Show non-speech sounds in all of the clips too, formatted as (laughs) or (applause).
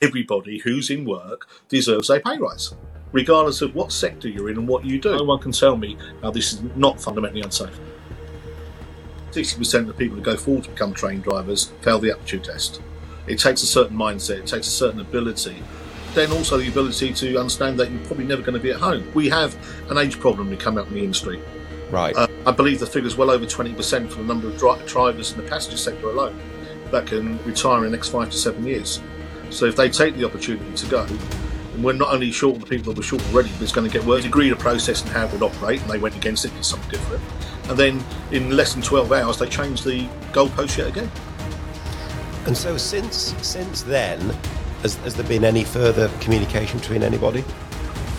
everybody who's in work deserves a pay rise, regardless of what sector you're in and what you do. No one can tell me how this is not fundamentally unsafe. 60% of the people who go forward to become train drivers fail the aptitude test. It takes a certain mindset, it takes a certain ability, then also the ability to understand that you're probably never going to be at home. We have an age problem coming up in the industry. Right. Uh, I believe the figure's well over 20% for the number of dri- drivers in the passenger sector alone that can retire in the next five to seven years. So if they take the opportunity to go, and we're not only short of the people that were short already, but it's going to get worse. Agreed a process and how it would operate, and they went against it, did something different. And then in less than 12 hours, they changed the goalpost yet again. And so since since then, has, has there been any further communication between anybody?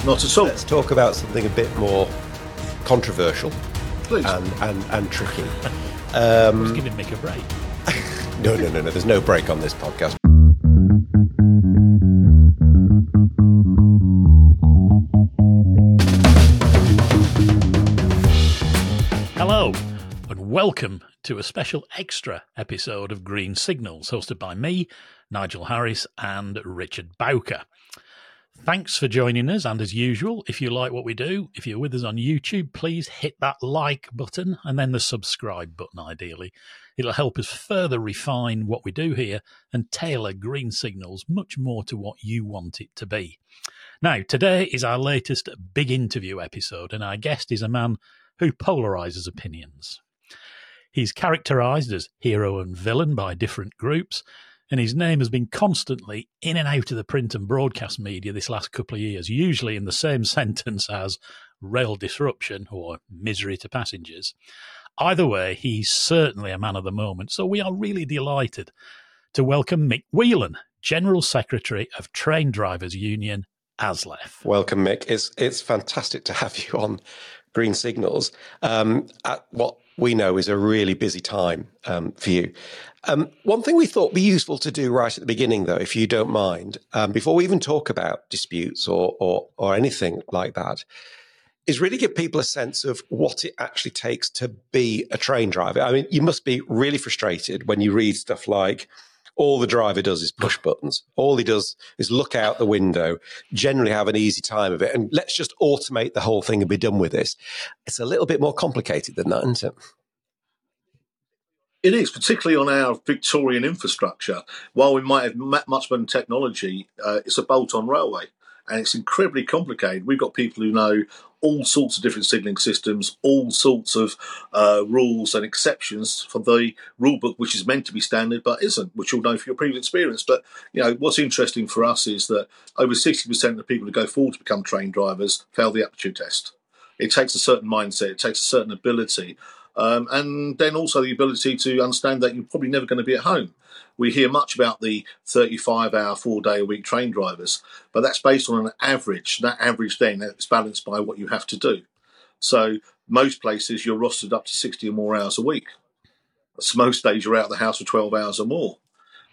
Not at all. Let's talk about something a bit more controversial Please. and, and, and tricky. Just giving Mick a break. (laughs) No, no, no, no. There's no break on this podcast. Welcome to a special extra episode of Green Signals, hosted by me, Nigel Harris, and Richard Bowker. Thanks for joining us, and as usual, if you like what we do, if you're with us on YouTube, please hit that like button and then the subscribe button, ideally. It'll help us further refine what we do here and tailor Green Signals much more to what you want it to be. Now, today is our latest big interview episode, and our guest is a man who polarizes opinions. He's characterized as hero and villain by different groups, and his name has been constantly in and out of the print and broadcast media this last couple of years, usually in the same (laughs) sentence as rail disruption or misery to passengers. Either way, he's certainly a man of the moment, so we are really delighted to welcome Mick Whelan, General Secretary of Train Drivers Union, ASLEF. Welcome, Mick. It's it's fantastic to have you on Green Signals um, at what we know is a really busy time um, for you. Um, one thing we thought would be useful to do right at the beginning, though, if you don't mind, um, before we even talk about disputes or, or or anything like that, is really give people a sense of what it actually takes to be a train driver. I mean, you must be really frustrated when you read stuff like all the driver does is push buttons. All he does is look out the window, generally have an easy time of it, and let's just automate the whole thing and be done with this. It's a little bit more complicated than that, isn't it? It is, particularly on our Victorian infrastructure. While we might have ma- much modern technology, uh, it's a bolt on railway and it's incredibly complicated. We've got people who know all sorts of different signalling systems, all sorts of uh, rules and exceptions for the rule book, which is meant to be standard but isn't, which you'll know from your previous experience. But you know what's interesting for us is that over sixty percent of the people who go forward to become trained drivers fail the aptitude test. It takes a certain mindset, it takes a certain ability, um, and then also the ability to understand that you're probably never going to be at home. We hear much about the 35 hour, four day a week train drivers, but that's based on an average. That average then is balanced by what you have to do. So most places you're rostered up to 60 or more hours a week. So most days you're out of the house for 12 hours or more.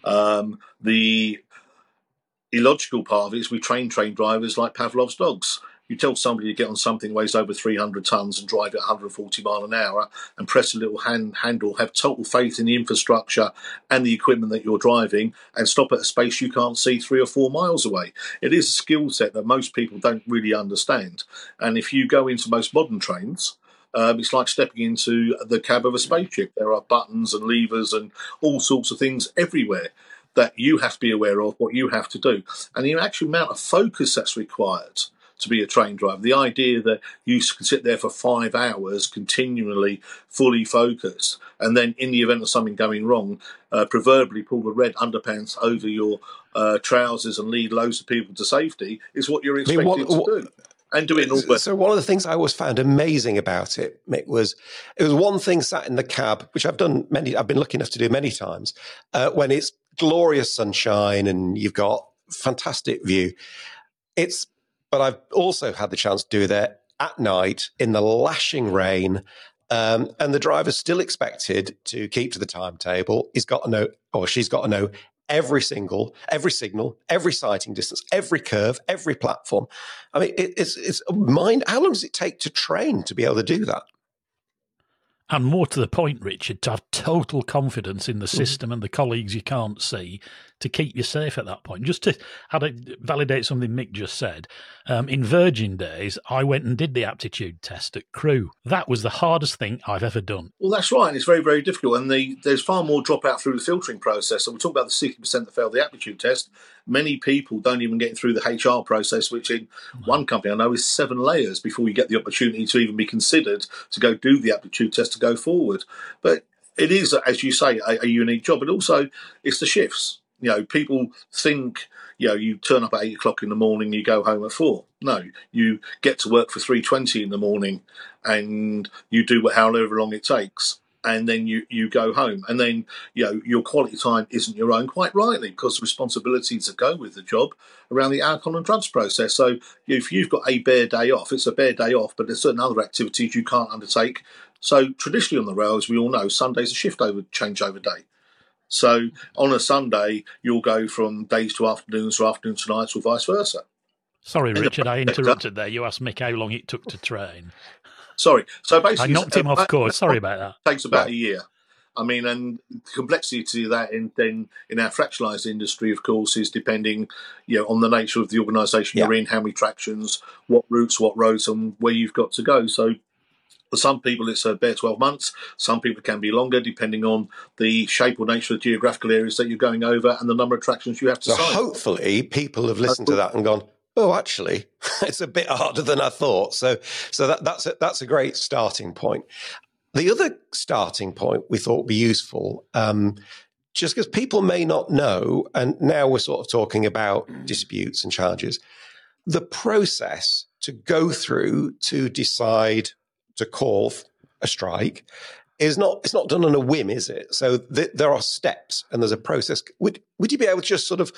Um, the illogical part of it is we train train drivers like Pavlov's dogs. You tell somebody to get on something that weighs over 300 tons and drive at 140 mile an hour and press a little hand handle, have total faith in the infrastructure and the equipment that you're driving, and stop at a space you can't see three or four miles away. It is a skill set that most people don't really understand. And if you go into most modern trains, um, it's like stepping into the cab of a spaceship. There are buttons and levers and all sorts of things everywhere that you have to be aware of, what you have to do, and the actual amount of focus that's required to be a train driver. The idea that you can sit there for five hours continually, fully focused, and then in the event of something going wrong, uh, proverbially pull the red underpants over your uh, trousers and lead loads of people to safety is what you're expected what- to what- do. And do it in all but So one of the things I always found amazing about it, Mick, was it was one thing sat in the cab, which I've done many. I've been lucky enough to do many times uh, when it's glorious sunshine and you've got fantastic view. It's, but I've also had the chance to do that at night in the lashing rain. Um, and the driver's still expected to keep to the timetable. He's got to know, or she's got to know every single, every signal, every sighting distance, every curve, every platform. I mean, it, it's it's mind. How long does it take to train to be able to do that? And more to the point, Richard, to have total confidence in the system and the colleagues you can't see to keep you safe at that point. Just to how to validate something Mick just said, um, in Virgin days, I went and did the aptitude test at Crewe. That was the hardest thing I've ever done. Well, that's right, and it's very, very difficult. And the, there's far more dropout through the filtering process. So we talk about the sixty percent that fail the aptitude test. Many people don't even get through the HR process, which in one company I know is seven layers before you get the opportunity to even be considered to go do the aptitude test to go forward. But it is, as you say, a, a unique job, but also it's the shifts. You know, people think, you know, you turn up at eight o'clock in the morning, you go home at four. No, you get to work for three twenty in the morning, and you do however long it takes, and then you you go home, and then you know your quality time isn't your own, quite rightly, because the responsibilities that go with the job around the alcohol and drugs process. So if you've got a bare day off, it's a bare day off, but there's certain other activities you can't undertake so traditionally on the rails, we all know Sunday's a shift over changeover day. So on a Sunday, you'll go from days to afternoons or afternoons to nights or vice versa. Sorry, Richard, I (laughs) interrupted there. You asked Mick how long it took to train. Sorry. So basically, I knocked him off (laughs) course. Sorry about that. Takes about a year. I mean, and the complexity of that in then in our fractionalised industry, of course, is depending, you know, on the nature of the organisation yeah. you're in, how many tractions, what routes, what roads, and where you've got to go. So for some people, it's a bare 12 months. Some people can be longer, depending on the shape or nature of the geographical areas that you're going over and the number of attractions you have to so sign. hopefully, people have listened to that and gone, "Oh, actually, (laughs) it's a bit harder than I thought." So, so that, that's a, that's a great starting point. The other starting point we thought would be useful, um, just because people may not know, and now we're sort of talking about disputes and charges, the process to go through to decide to call a strike is not it's not done on a whim, is it? So th- there are steps and there's a process. Would would you be able to just sort of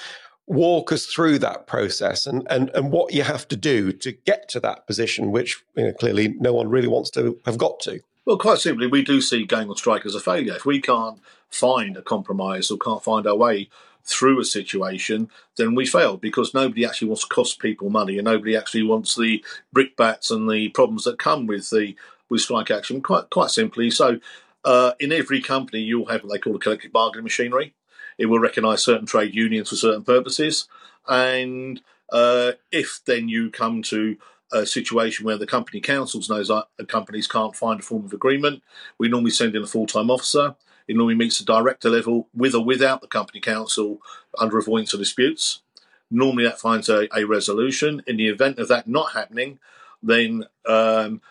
walk us through that process and and and what you have to do to get to that position, which you know, clearly no one really wants to have got to? Well, quite simply, we do see going on strike as a failure. If we can't find a compromise or can't find our way through a situation, then we fail because nobody actually wants to cost people money and nobody actually wants the brickbats and the problems that come with the with strike action. Quite quite simply, so uh, in every company you'll have what they call a collective bargaining machinery. It will recognise certain trade unions for certain purposes, and uh, if then you come to a situation where the company councils knows that companies can't find a form of agreement, we normally send in a full time officer it normally meets the director level with or without the company council under avoidance of disputes. Normally, that finds a, a resolution. In the event of that not happening, then um,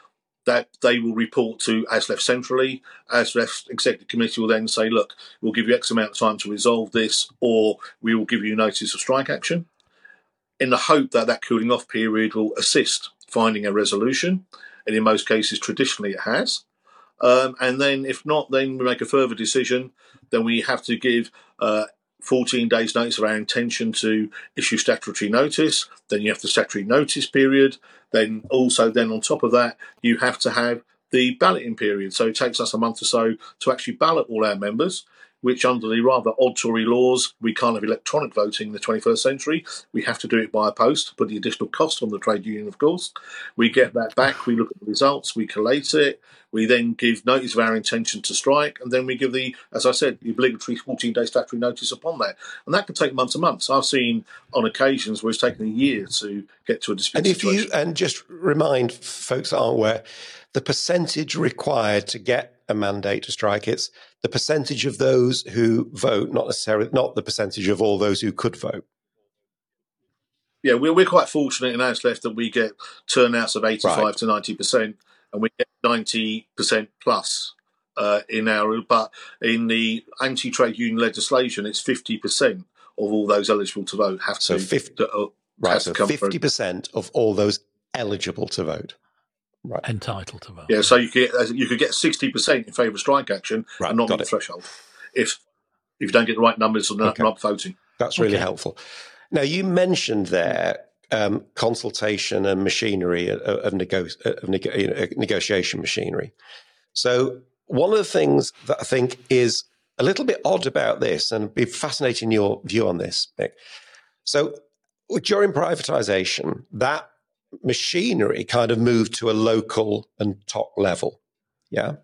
that they will report to ASLEF centrally. ASLEF executive committee will then say, look, we'll give you X amount of time to resolve this, or we will give you notice of strike action, in the hope that that cooling off period will assist finding a resolution. And in most cases, traditionally it has. Um, and then, if not, then we make a further decision. Then we have to give uh, 14 days' notice of our intention to issue statutory notice. Then you have the statutory notice period. Then also, then on top of that, you have to have the balloting period. So it takes us a month or so to actually ballot all our members which under the rather odd Tory laws, we can't have electronic voting in the 21st century. We have to do it by post, put the additional cost on the trade union, of course. We get that back, we look at the results, we collate it, we then give notice of our intention to strike, and then we give the, as I said, the obligatory 14 day statutory notice upon that. And that can take months and months. I've seen on occasions where it's taken a year to get to a dispute. And if situation. you, and just remind folks that aren't aware, the percentage required to get a mandate to strike, it's the percentage of those who vote, not necessarily not the percentage of all those who could vote. Yeah, we're, we're quite fortunate in ASLEF that we get turnouts of 85 right. to 90%, and we get 90% plus uh, in our, but in the anti trade union legislation, it's 50% of all those eligible to vote have to. So 50, to, uh, right, so 50% of all those eligible to vote right. entitled to vote. Yeah, so you could get, you could get sixty percent in favour of strike action right, and not meet the threshold if if you don't get the right numbers and okay. not voting. That's really okay. helpful. Now you mentioned there um, consultation and machinery of, of, nego- uh, of nego- you know, negotiation machinery. So one of the things that I think is a little bit odd about this, and be fascinating your view on this, Mick. So during privatization, that machinery kind of moved to a local and top level. Yeah.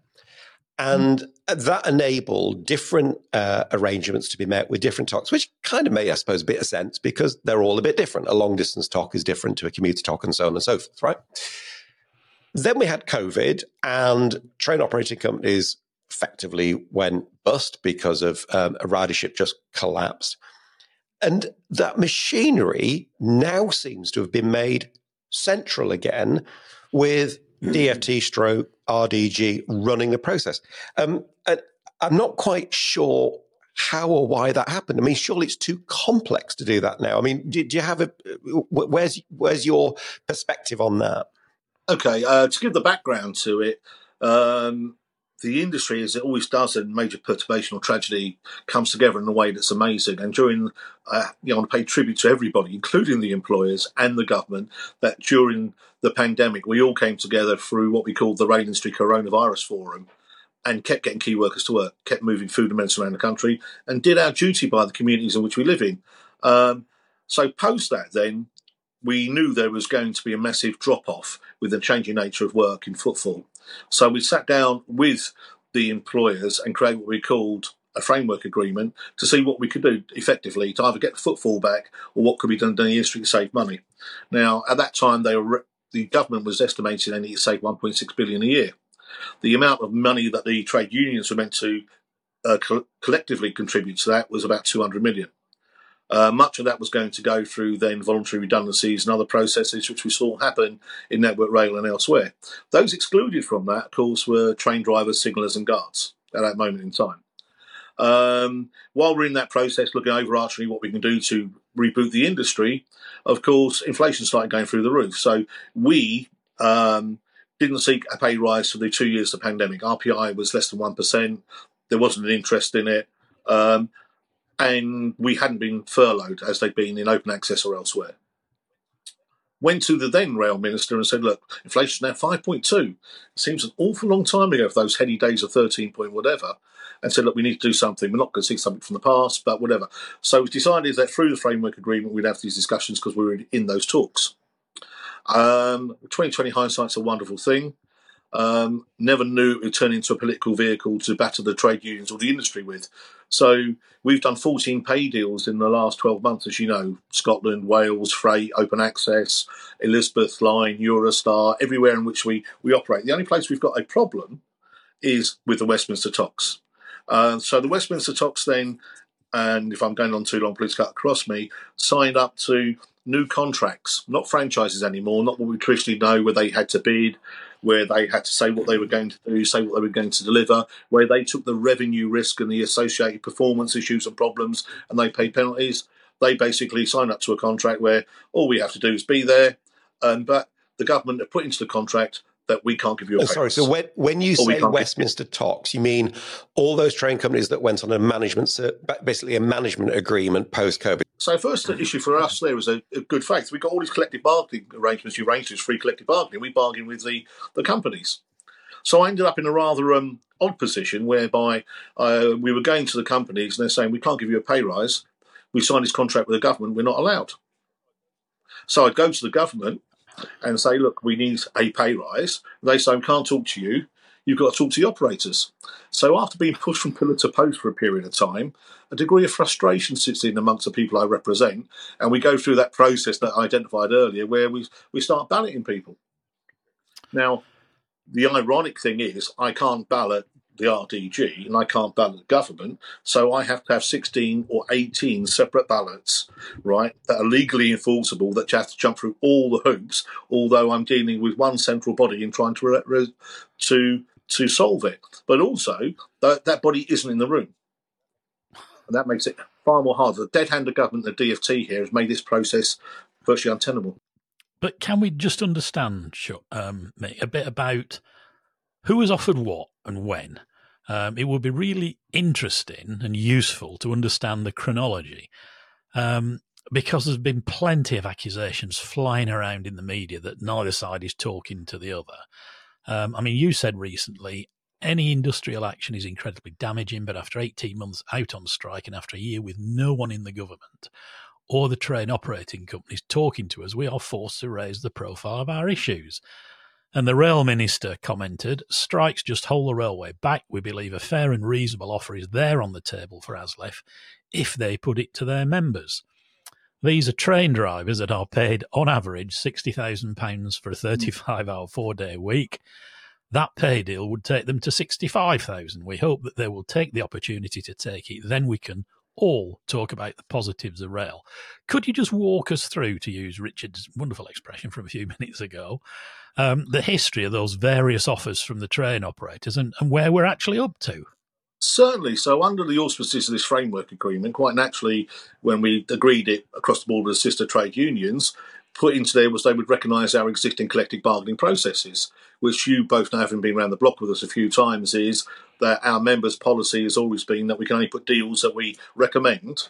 And that enabled different uh, arrangements to be met with different TOCs, which kind of made, I suppose, a bit of sense because they're all a bit different. A long distance TOC is different to a commuter TOC, and so on and so forth, right? Then we had COVID and train operating companies effectively went bust because of um, a ridership just collapsed. And that machinery now seems to have been made central again with (clears throat) DFT stroke RDG running the process. Um, and I'm not quite sure how or why that happened. I mean, surely it's too complex to do that now. I mean, do, do you have a where's where's your perspective on that? Okay, uh, to give the background to it, um, the industry, as it always does in major perturbation or tragedy, comes together in a way that's amazing. And during, uh, you know, I want to pay tribute to everybody, including the employers and the government, that during the pandemic, we all came together through what we called the Rail Industry Coronavirus Forum and kept getting key workers to work, kept moving food and medicine around the country, and did our duty by the communities in which we live in. Um, so, post that, then, we knew there was going to be a massive drop off with the changing nature of work in footfall. So we sat down with the employers and created what we called a framework agreement to see what we could do effectively to either get the footfall back or what could be done in the industry to save money. Now, at that time, they were, the government was estimating they need to save 1.6 billion a year. The amount of money that the trade unions were meant to uh, co- collectively contribute to that was about 200 million. Uh, much of that was going to go through then voluntary redundancies and other processes which we saw happen in Network Rail and elsewhere. Those excluded from that, of course, were train drivers, signallers, and guards at that moment in time. Um, while we're in that process, looking overarchingly what we can do to reboot the industry, of course, inflation started going through the roof. So we um, didn't seek a pay rise for the two years of the pandemic. RPI was less than 1%. There wasn't an interest in it. Um, and we hadn't been furloughed as they'd been in open access or elsewhere. Went to the then rail minister and said, "Look, inflation's now 5.2. It seems an awful long time ago for those heady days of 13 point whatever." And said, "Look, we need to do something. We're not going to see something from the past, but whatever." So we decided that through the framework agreement, we'd have these discussions because we were in those talks. Um, 2020 hindsight's a wonderful thing. Um, never knew it would turn into a political vehicle to batter the trade unions or the industry with. So we've done 14 pay deals in the last 12 months, as you know Scotland, Wales, Freight, Open Access, Elizabeth Line, Eurostar, everywhere in which we, we operate. The only place we've got a problem is with the Westminster TOCs. Uh, so the Westminster TOCs then, and if I'm going on too long, please cut across me, signed up to new contracts, not franchises anymore, not what we traditionally know where they had to bid, where they had to say what they were going to do, say what they were going to deliver, where they took the revenue risk and the associated performance issues and problems and they paid penalties. They basically signed up to a contract where all we have to do is be there. Um, but the government have put into the contract that we can't give you a oh, sorry. So when, when you say westminster TOCs, you mean all those train companies that went on a management basically a management agreement post covid so first issue for us there was a, a, good faith we got all these collective bargaining arrangements. You arranged as free collective bargaining. We bargained with the, the companies. So i ended up in a rather um, odd position whereby uh, we were going to the companies and they're saying we can't give you a pay rise. We signed this contract with the government. We're not allowed. So I'd go to the government and say, look, we need a pay rise. They say, I can't talk to you. You've got to talk to the operators. So after being pushed from pillar to post for a period of time, a degree of frustration sits in amongst the people I represent, and we go through that process that I identified earlier, where we we start balloting people. Now, the ironic thing is, I can't ballot the RDG and I can't ballot the government, so I have to have 16 or 18 separate ballots, right, that are legally enforceable that you have to jump through all the hoops, although I'm dealing with one central body and trying to re- to to solve it. But also, that, that body isn't in the room. And that makes it far more hard. The dead hand of government, the DFT here, has made this process virtually untenable. But can we just understand, um, a bit about who was offered what and when. Um, it would be really interesting and useful to understand the chronology um, because there's been plenty of accusations flying around in the media that neither side is talking to the other. Um, I mean, you said recently any industrial action is incredibly damaging, but after 18 months out on strike and after a year with no one in the government or the train operating companies talking to us, we are forced to raise the profile of our issues. And the rail minister commented, strikes just hold the railway back. We believe a fair and reasonable offer is there on the table for ASLEF if they put it to their members. These are train drivers that are paid on average £60,000 for a 35 hour, four day week. That pay deal would take them to 65,000. We hope that they will take the opportunity to take it. Then we can all talk about the positives of rail. Could you just walk us through, to use Richard's wonderful expression from a few (laughs) minutes ago, um, the history of those various offers from the train operators and, and where we're actually up to? Certainly. So, under the auspices of this framework agreement, quite naturally, when we agreed it across the board with sister trade unions, put into there was they would recognise our existing collective bargaining processes, which you both know, having been around the block with us a few times, is that our members' policy has always been that we can only put deals that we recommend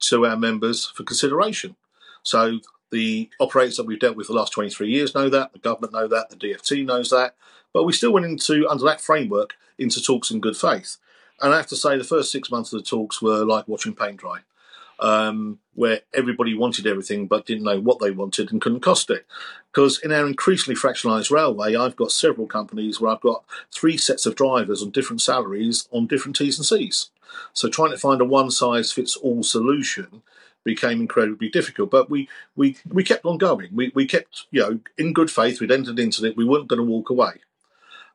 to our members for consideration. So the operators that we've dealt with the last 23 years know that, the government know that, the DFT knows that, but we still went into, under that framework, into talks in good faith. And I have to say, the first six months of the talks were like watching paint dry um, where everybody wanted everything but didn't know what they wanted and couldn't cost it. Because in our increasingly fractionalised railway, I've got several companies where I've got three sets of drivers on different salaries on different T's and C's. So trying to find a one size fits all solution became incredibly difficult. But we we, we kept on going. We, we kept, you know, in good faith, we'd entered into it, we weren't going to walk away.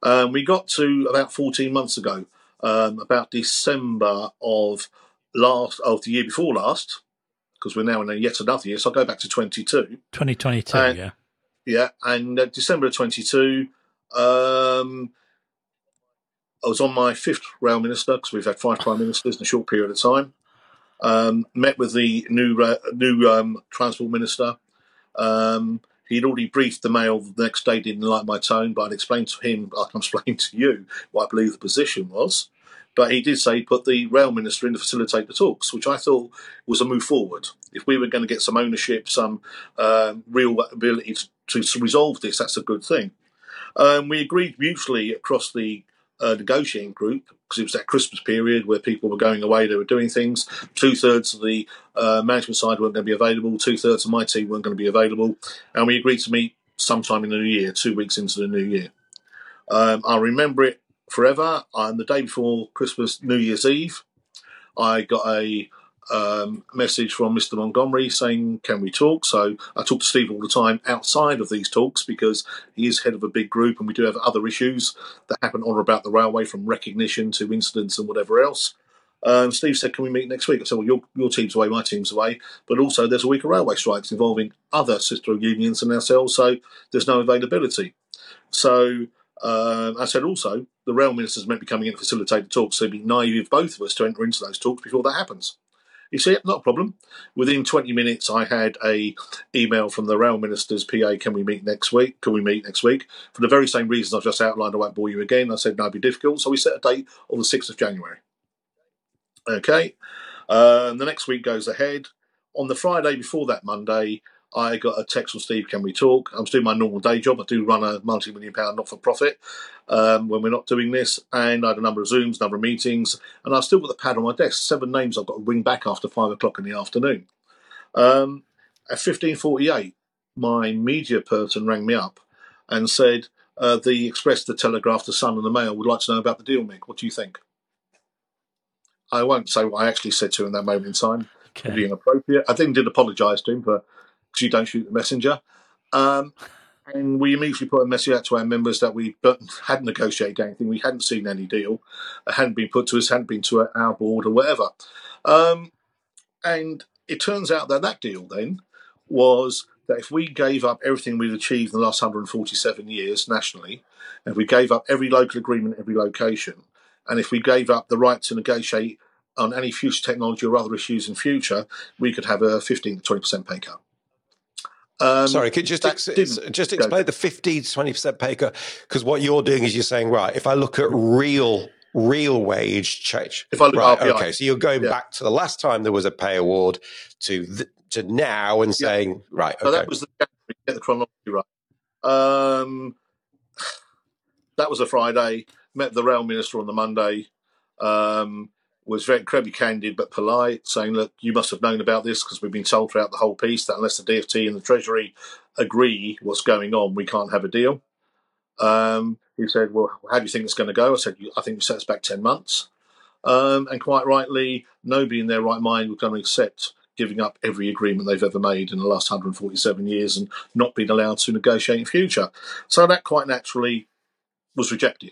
Um, we got to about 14 months ago, um, about December of last of the year before last, because we're now in a yet another year. So I'll go back to 22. 2022, and, yeah. Yeah, and uh, December of 22, um, I was on my fifth rail minister because we've had five prime ministers in a short period of time. Um, met with the new uh, new um, transport minister. Um, he'd already briefed the mail the next day, didn't like my tone, but I'd explained to him, like I'm explaining to you, what I believe the position was. But he did say put the rail minister in to facilitate the talks, which I thought was a move forward. If we were going to get some ownership, some um, real ability to, to, resolve this, that's a good thing. Um, we agreed mutually across the uh, negotiating group because it was that Christmas period where people were going away, they were doing things. Two thirds of the uh, management side weren't going to be available, two thirds of my team weren't going to be available, and we agreed to meet sometime in the new year, two weeks into the new year. Um, I remember it forever. And the day before Christmas, New Year's Eve, I got a um, message from Mr. Montgomery saying, Can we talk? So I talk to Steve all the time outside of these talks because he is head of a big group and we do have other issues that happen on or about the railway from recognition to incidents and whatever else. Um, Steve said, Can we meet next week? I said, Well, your, your team's away, my team's away. But also, there's a week of railway strikes involving other sister unions and ourselves, so there's no availability. So um, I said also, the rail ministers meant to be coming in to facilitate the talks, so it'd be naive of both of us to enter into those talks before that happens. You see, not a problem. Within 20 minutes, I had a email from the rail minister's PA. Can we meet next week? Can we meet next week? For the very same reasons I've just outlined, I won't bore you again. I said no, it'd be difficult. So we set a date on the 6th of January. Okay. Um, the next week goes ahead. On the Friday before that Monday, I got a text from Steve, can we talk? I'm still doing my normal day job. I do run a multi million pound not for profit um, when we're not doing this. And I had a number of Zooms, number of meetings, and I've still got the pad on my desk. Seven names I've got to ring back after five o'clock in the afternoon. Um, at 1548, my media person rang me up and said, uh, the Express, the Telegraph, the Sun, and the Mail would like to know about the deal, Mick. What do you think? I won't say what I actually said to him in that moment in time. Okay. Being inappropriate. I then did apologise to him for because you don't shoot the messenger. Um, and we immediately put a message out to our members that we hadn't negotiated anything, we hadn't seen any deal, it hadn't been put to us, hadn't been to our board or whatever. Um, and it turns out that that deal then was that if we gave up everything we'd achieved in the last 147 years nationally, and we gave up every local agreement, every location, and if we gave up the right to negotiate on any future technology or other issues in future, we could have a 15 to 20% pay cut. Um, Sorry, could you just ex- just explain the 15 to 20 percent pay cut? Because what you're doing is you're saying, right, if I look at real real wage change, if I look right, RPI, okay, so you're going yeah. back to the last time there was a pay award to the, to now and saying, right, okay. So that was the get the chronology right. Um, (sighs) that was a Friday. Met the rail minister on the Monday. Um, was very incredibly candid but polite, saying, "Look, you must have known about this because we've been told throughout the whole piece that unless the DFT and the Treasury agree what's going on, we can't have a deal." Um, he said, "Well, how do you think it's going to go?" I said, "I think we set us back ten months." Um, and quite rightly, nobody in their right mind was going to accept giving up every agreement they've ever made in the last 147 years and not being allowed to negotiate in future. So that quite naturally was rejected.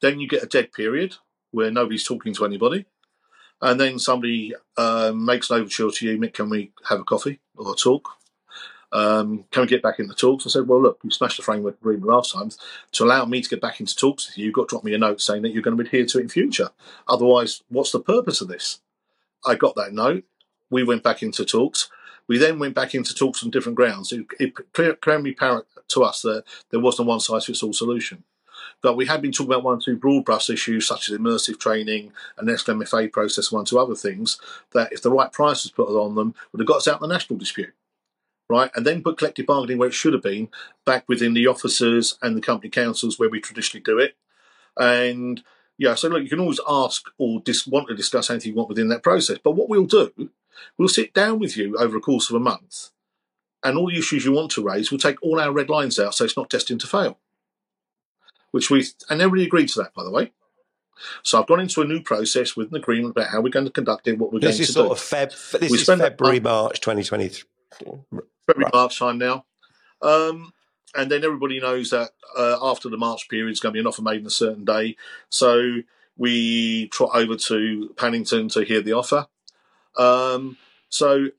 Then you get a dead period where nobody's talking to anybody. And then somebody um, makes an overture to you, Mick, can we have a coffee or a talk? Um, can we get back into talks? I said, well, look, you smashed the framework agreement last time. To allow me to get back into talks with you, you've got to drop me a note saying that you're going to adhere to it in future. Otherwise, what's the purpose of this? I got that note. We went back into talks. We then went back into talks on different grounds. It, became apparent to us that there wasn't a one size fits all solution. But we had been talking about one or two broad brush issues such as immersive training and SMFA process, one or two other things that if the right price was put on them, would have got us out of the national dispute right? And then put collective bargaining where it should have been, back within the officers and the company councils where we traditionally do it. And yeah, so look, you can always ask or dis- want to discuss anything you want within that process. But what we'll do, we'll sit down with you over a course of a month, and all the issues you want to raise, we'll take all our red lines out, so it's not destined to fail. Which we and everybody agreed to that, by the way. So I've gone into a new process with an agreement about how we're going to conduct it, what we're this going is to sort do. Of Feb, this We is February, March 2023. February, March time now. Um, and then everybody knows that uh, after the March period, it's going to be an offer made on a certain day. So we trot over to Paddington to hear the offer. Um, so,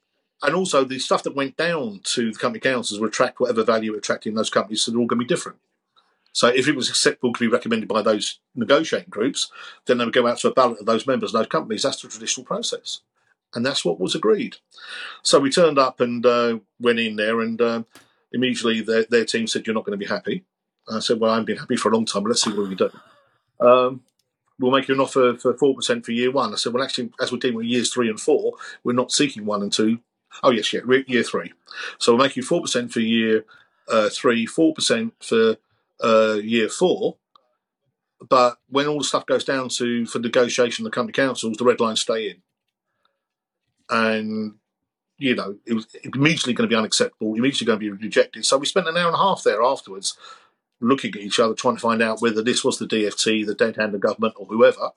and also the stuff that went down to the company councils will attract whatever value attracting those companies. So they're all going to be different. So if it was acceptable to be recommended by those negotiating groups, then they would go out to a ballot of those members and those companies. That's the traditional process. And that's what was agreed. So we turned up and uh, went in there, and um, immediately their, their team said, You're not going to be happy. I said, Well, I've been happy for a long time, but let's see what we do. Um, we'll make you an offer for 4% for year one. I said, Well, actually, as we're dealing with years three and four, we're not seeking one and two. Oh, yes, yeah, year three. So we'll make you 4% for year uh, three, 4% for uh, year four. But when all the stuff goes down to for negotiation, the company councils, the red lines stay in. And you know, it was immediately going to be unacceptable, immediately going to be rejected. So we spent an hour and a half there afterwards looking at each other, trying to find out whether this was the DFT, the dead hand of government, or whoever.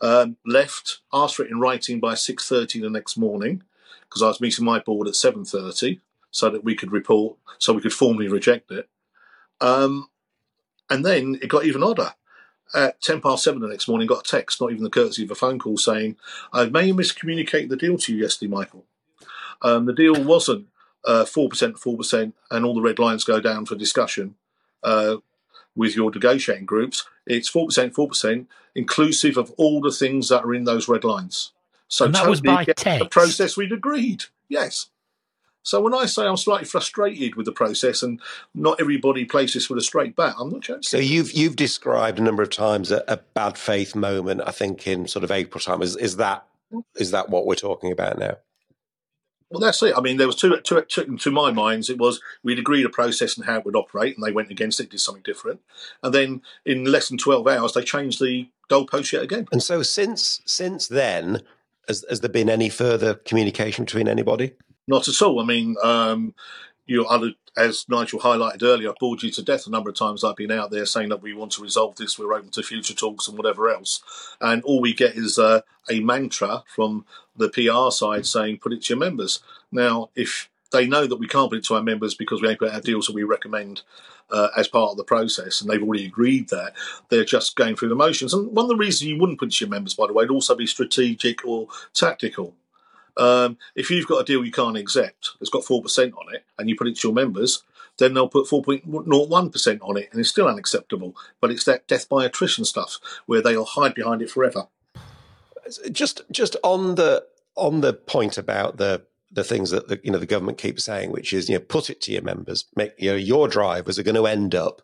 Um, left, asked for it in writing by 6.30 the next morning, because I was meeting my board at 7.30, so that we could report, so we could formally reject it. Um, and then it got even odder. At 10 past 7 the next morning, got a text, not even the courtesy of a phone call, saying, I may miscommunicate the deal to you yesterday, Michael. Um, the deal wasn't uh, 4%, 4%, and all the red lines go down for discussion uh, with your negotiating groups. It's 4%, 4%, inclusive of all the things that are in those red lines. So And that was by text? The process we'd agreed. Yes. So when I say I'm slightly frustrated with the process and not everybody plays this with a straight bat, I'm not joking. So you've you've described a number of times a, a bad faith moment. I think in sort of April time. Is is that is that what we're talking about now? Well, that's it. I mean, there was two, two, two, to my minds. It was we'd agreed a process and how it would operate, and they went against it, did something different, and then in less than twelve hours, they changed the goalpost yet again. And so since since then, has, has there been any further communication between anybody? Not at all. I mean, um, you know, as Nigel highlighted earlier, I've bored you to death a number of times. I've been out there saying that we want to resolve this, we're open to future talks and whatever else, and all we get is uh, a mantra from the PR side saying, "Put it to your members." Now, if they know that we can't put it to our members because we ain't got our deals that we recommend uh, as part of the process, and they've already agreed that they're just going through the motions. And one of the reasons you wouldn't put it to your members, by the way, would also be strategic or tactical. Um, if you've got a deal you can't accept, it's got four percent on it, and you put it to your members, then they'll put four point one percent on it, and it's still unacceptable. But it's that death by attrition stuff where they'll hide behind it forever. Just just on the on the point about the the things that the, you know the government keeps saying, which is you know put it to your members, make you know your drivers are going to end up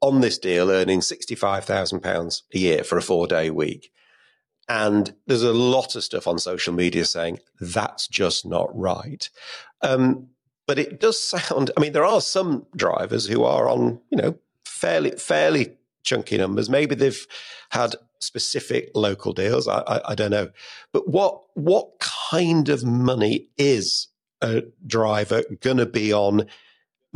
on this deal earning sixty five thousand pounds a year for a four day week. And there's a lot of stuff on social media saying that's just not right. Um, but it does sound. I mean, there are some drivers who are on, you know, fairly fairly chunky numbers. Maybe they've had specific local deals. I, I, I don't know. But what what kind of money is a driver going to be on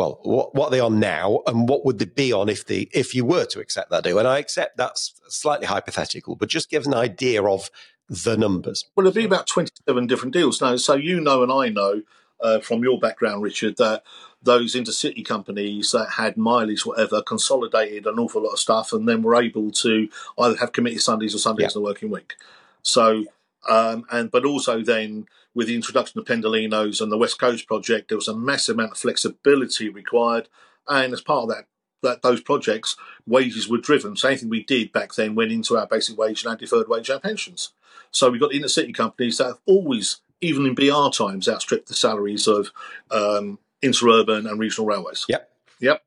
well, what, what are they on now, and what would they be on if the if you were to accept that deal? And I accept that's slightly hypothetical, but just give an idea of the numbers. Well, it'd be about twenty-seven different deals now. So you know, and I know uh, from your background, Richard, that those intercity companies that had mileage, whatever, consolidated an awful lot of stuff, and then were able to either have committee Sundays or Sundays yeah. in the working week. So, um, and but also then with the introduction of Pendolinos and the West Coast project, there was a massive amount of flexibility required. And as part of that, that those projects, wages were driven. So anything we did back then went into our basic wage and our deferred wage, our pensions. So we've got intercity companies that have always, even in BR times, outstripped the salaries of um, interurban and regional railways. Yep. Yep.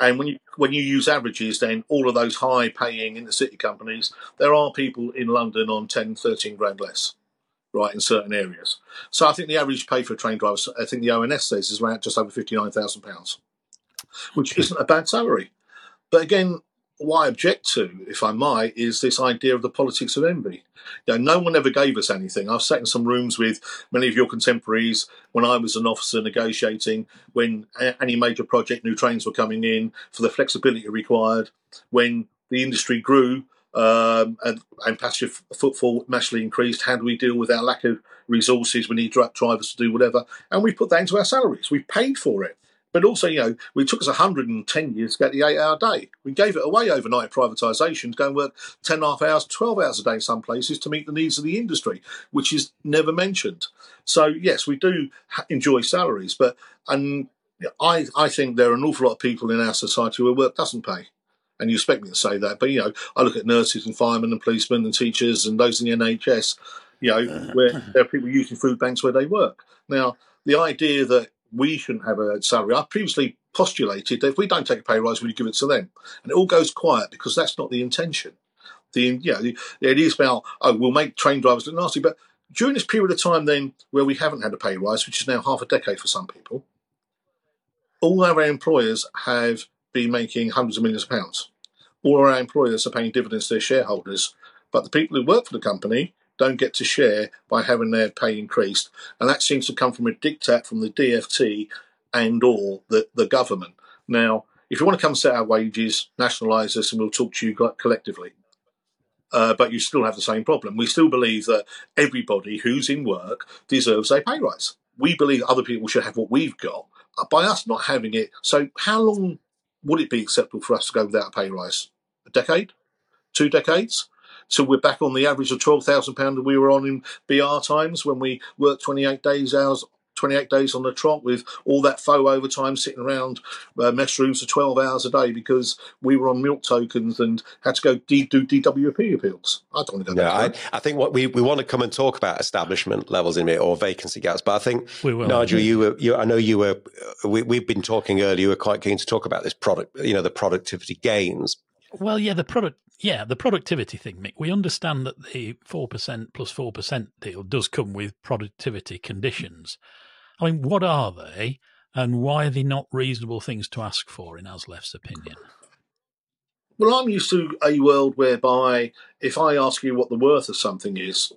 And when you when you use averages, then all of those high paying in the intercity companies, there are people in London on 10, 13 grand less right, in certain areas. So I think the average pay for a train driver, I think the ONS says, is around just over £59,000, which isn't a bad salary. But again, what I object to, if I might, is this idea of the politics of envy. You know, no one ever gave us anything. I've sat in some rooms with many of your contemporaries when I was an officer negotiating, when any major project, new trains were coming in, for the flexibility required, when the industry grew, um, and, and passenger footfall massively increased. How do we deal with our lack of resources? We need drivers to do whatever, and we put that into our salaries. We paid for it. But also, you know, it took us 110 years to get the eight hour day. We gave it away overnight privatisation to go and work 10 and a half hours, 12 hours a day in some places to meet the needs of the industry, which is never mentioned. So, yes, we do enjoy salaries, but and I, I think there are an awful lot of people in our society where work doesn't pay and you expect me to say that, but you know, I look at nurses and firemen and policemen and teachers and those in the NHS, you know, uh, where (laughs) there are people using food banks where they work. Now, the idea that we shouldn't have a salary, I previously postulated that if we don't take a pay rise, we give it to them, and it all goes quiet because that's not the intention. The you know, it is about oh, we'll make train drivers look nasty, but during this period of time, then where we haven't had a pay rise, which is now half a decade for some people, all our employers have been making hundreds of millions of pounds. All our employers are paying dividends to their shareholders, but the people who work for the company don't get to share by having their pay increased, and that seems to come from a diktat from the DFT and or the, the government. Now, if you want to come set our wages, nationalise us, and we'll talk to you collectively. Uh, but you still have the same problem. We still believe that everybody who's in work deserves a pay rise. We believe other people should have what we've got. By us not having it, so how long would it be acceptable for us to go without a pay rise? A decade? Two decades? So we're back on the average of £12,000 that we were on in BR times when we worked 28 days hours 28 days on the trot with all that faux overtime sitting around uh, mess rooms for 12 hours a day because we were on milk tokens and had to go do DWP appeals. I don't want to go yeah, I, I, think what we, we want to come and talk about establishment levels in it or vacancy gaps, but I think, we will, Nigel, yeah. you were, you, I know you were, we, we've been talking earlier, you were quite keen to talk about this product, you know, the productivity gains. Well, yeah, the product, yeah, the productivity thing, Mick. We understand that the four percent plus four percent deal does come with productivity conditions. I mean, what are they, and why are they not reasonable things to ask for, in Aslef's opinion? Well, I'm used to a world whereby if I ask you what the worth of something is,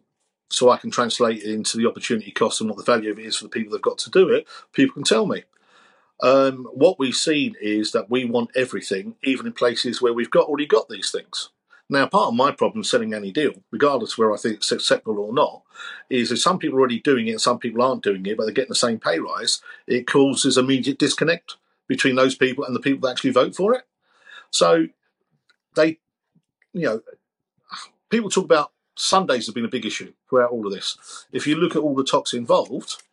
so I can translate it into the opportunity cost and what the value of it is for the people that've got to do it, people can tell me. Um, what we've seen is that we want everything, even in places where we've got already got these things. Now, part of my problem selling any deal, regardless whether I think it's acceptable or not, is if some people are already doing it and some people aren't doing it, but they're getting the same pay rise, it causes immediate disconnect between those people and the people that actually vote for it. So they, you know, people talk about Sundays have been a big issue throughout all of this. If you look at all the TOCs involved,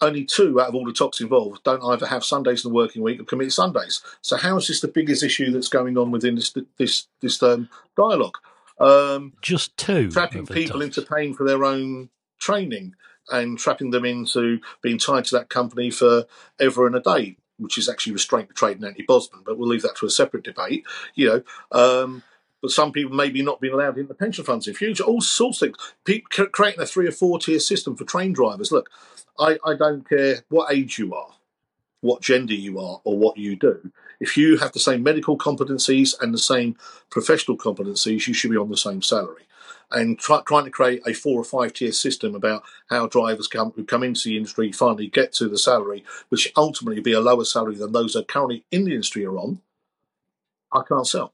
only two out of all the TOCs involved don't either have Sundays in the working week or commit Sundays. So how is this the biggest issue that's going on within this this this um, dialogue? Um, Just two trapping people into paying for their own training and trapping them into being tied to that company for ever and a day, which is actually restraint trade and anti-Bosman. But we'll leave that to a separate debate. You know. Um, but some people maybe not being allowed into pension funds in future. All sorts of things. Creating a three or four tier system for train drivers. Look, I, I don't care what age you are, what gender you are, or what you do. If you have the same medical competencies and the same professional competencies, you should be on the same salary. and try, trying to create a four or five tier system about how drivers come who come into the industry finally get to the salary, which ultimately be a lower salary than those that are currently in the industry are on. I can't sell.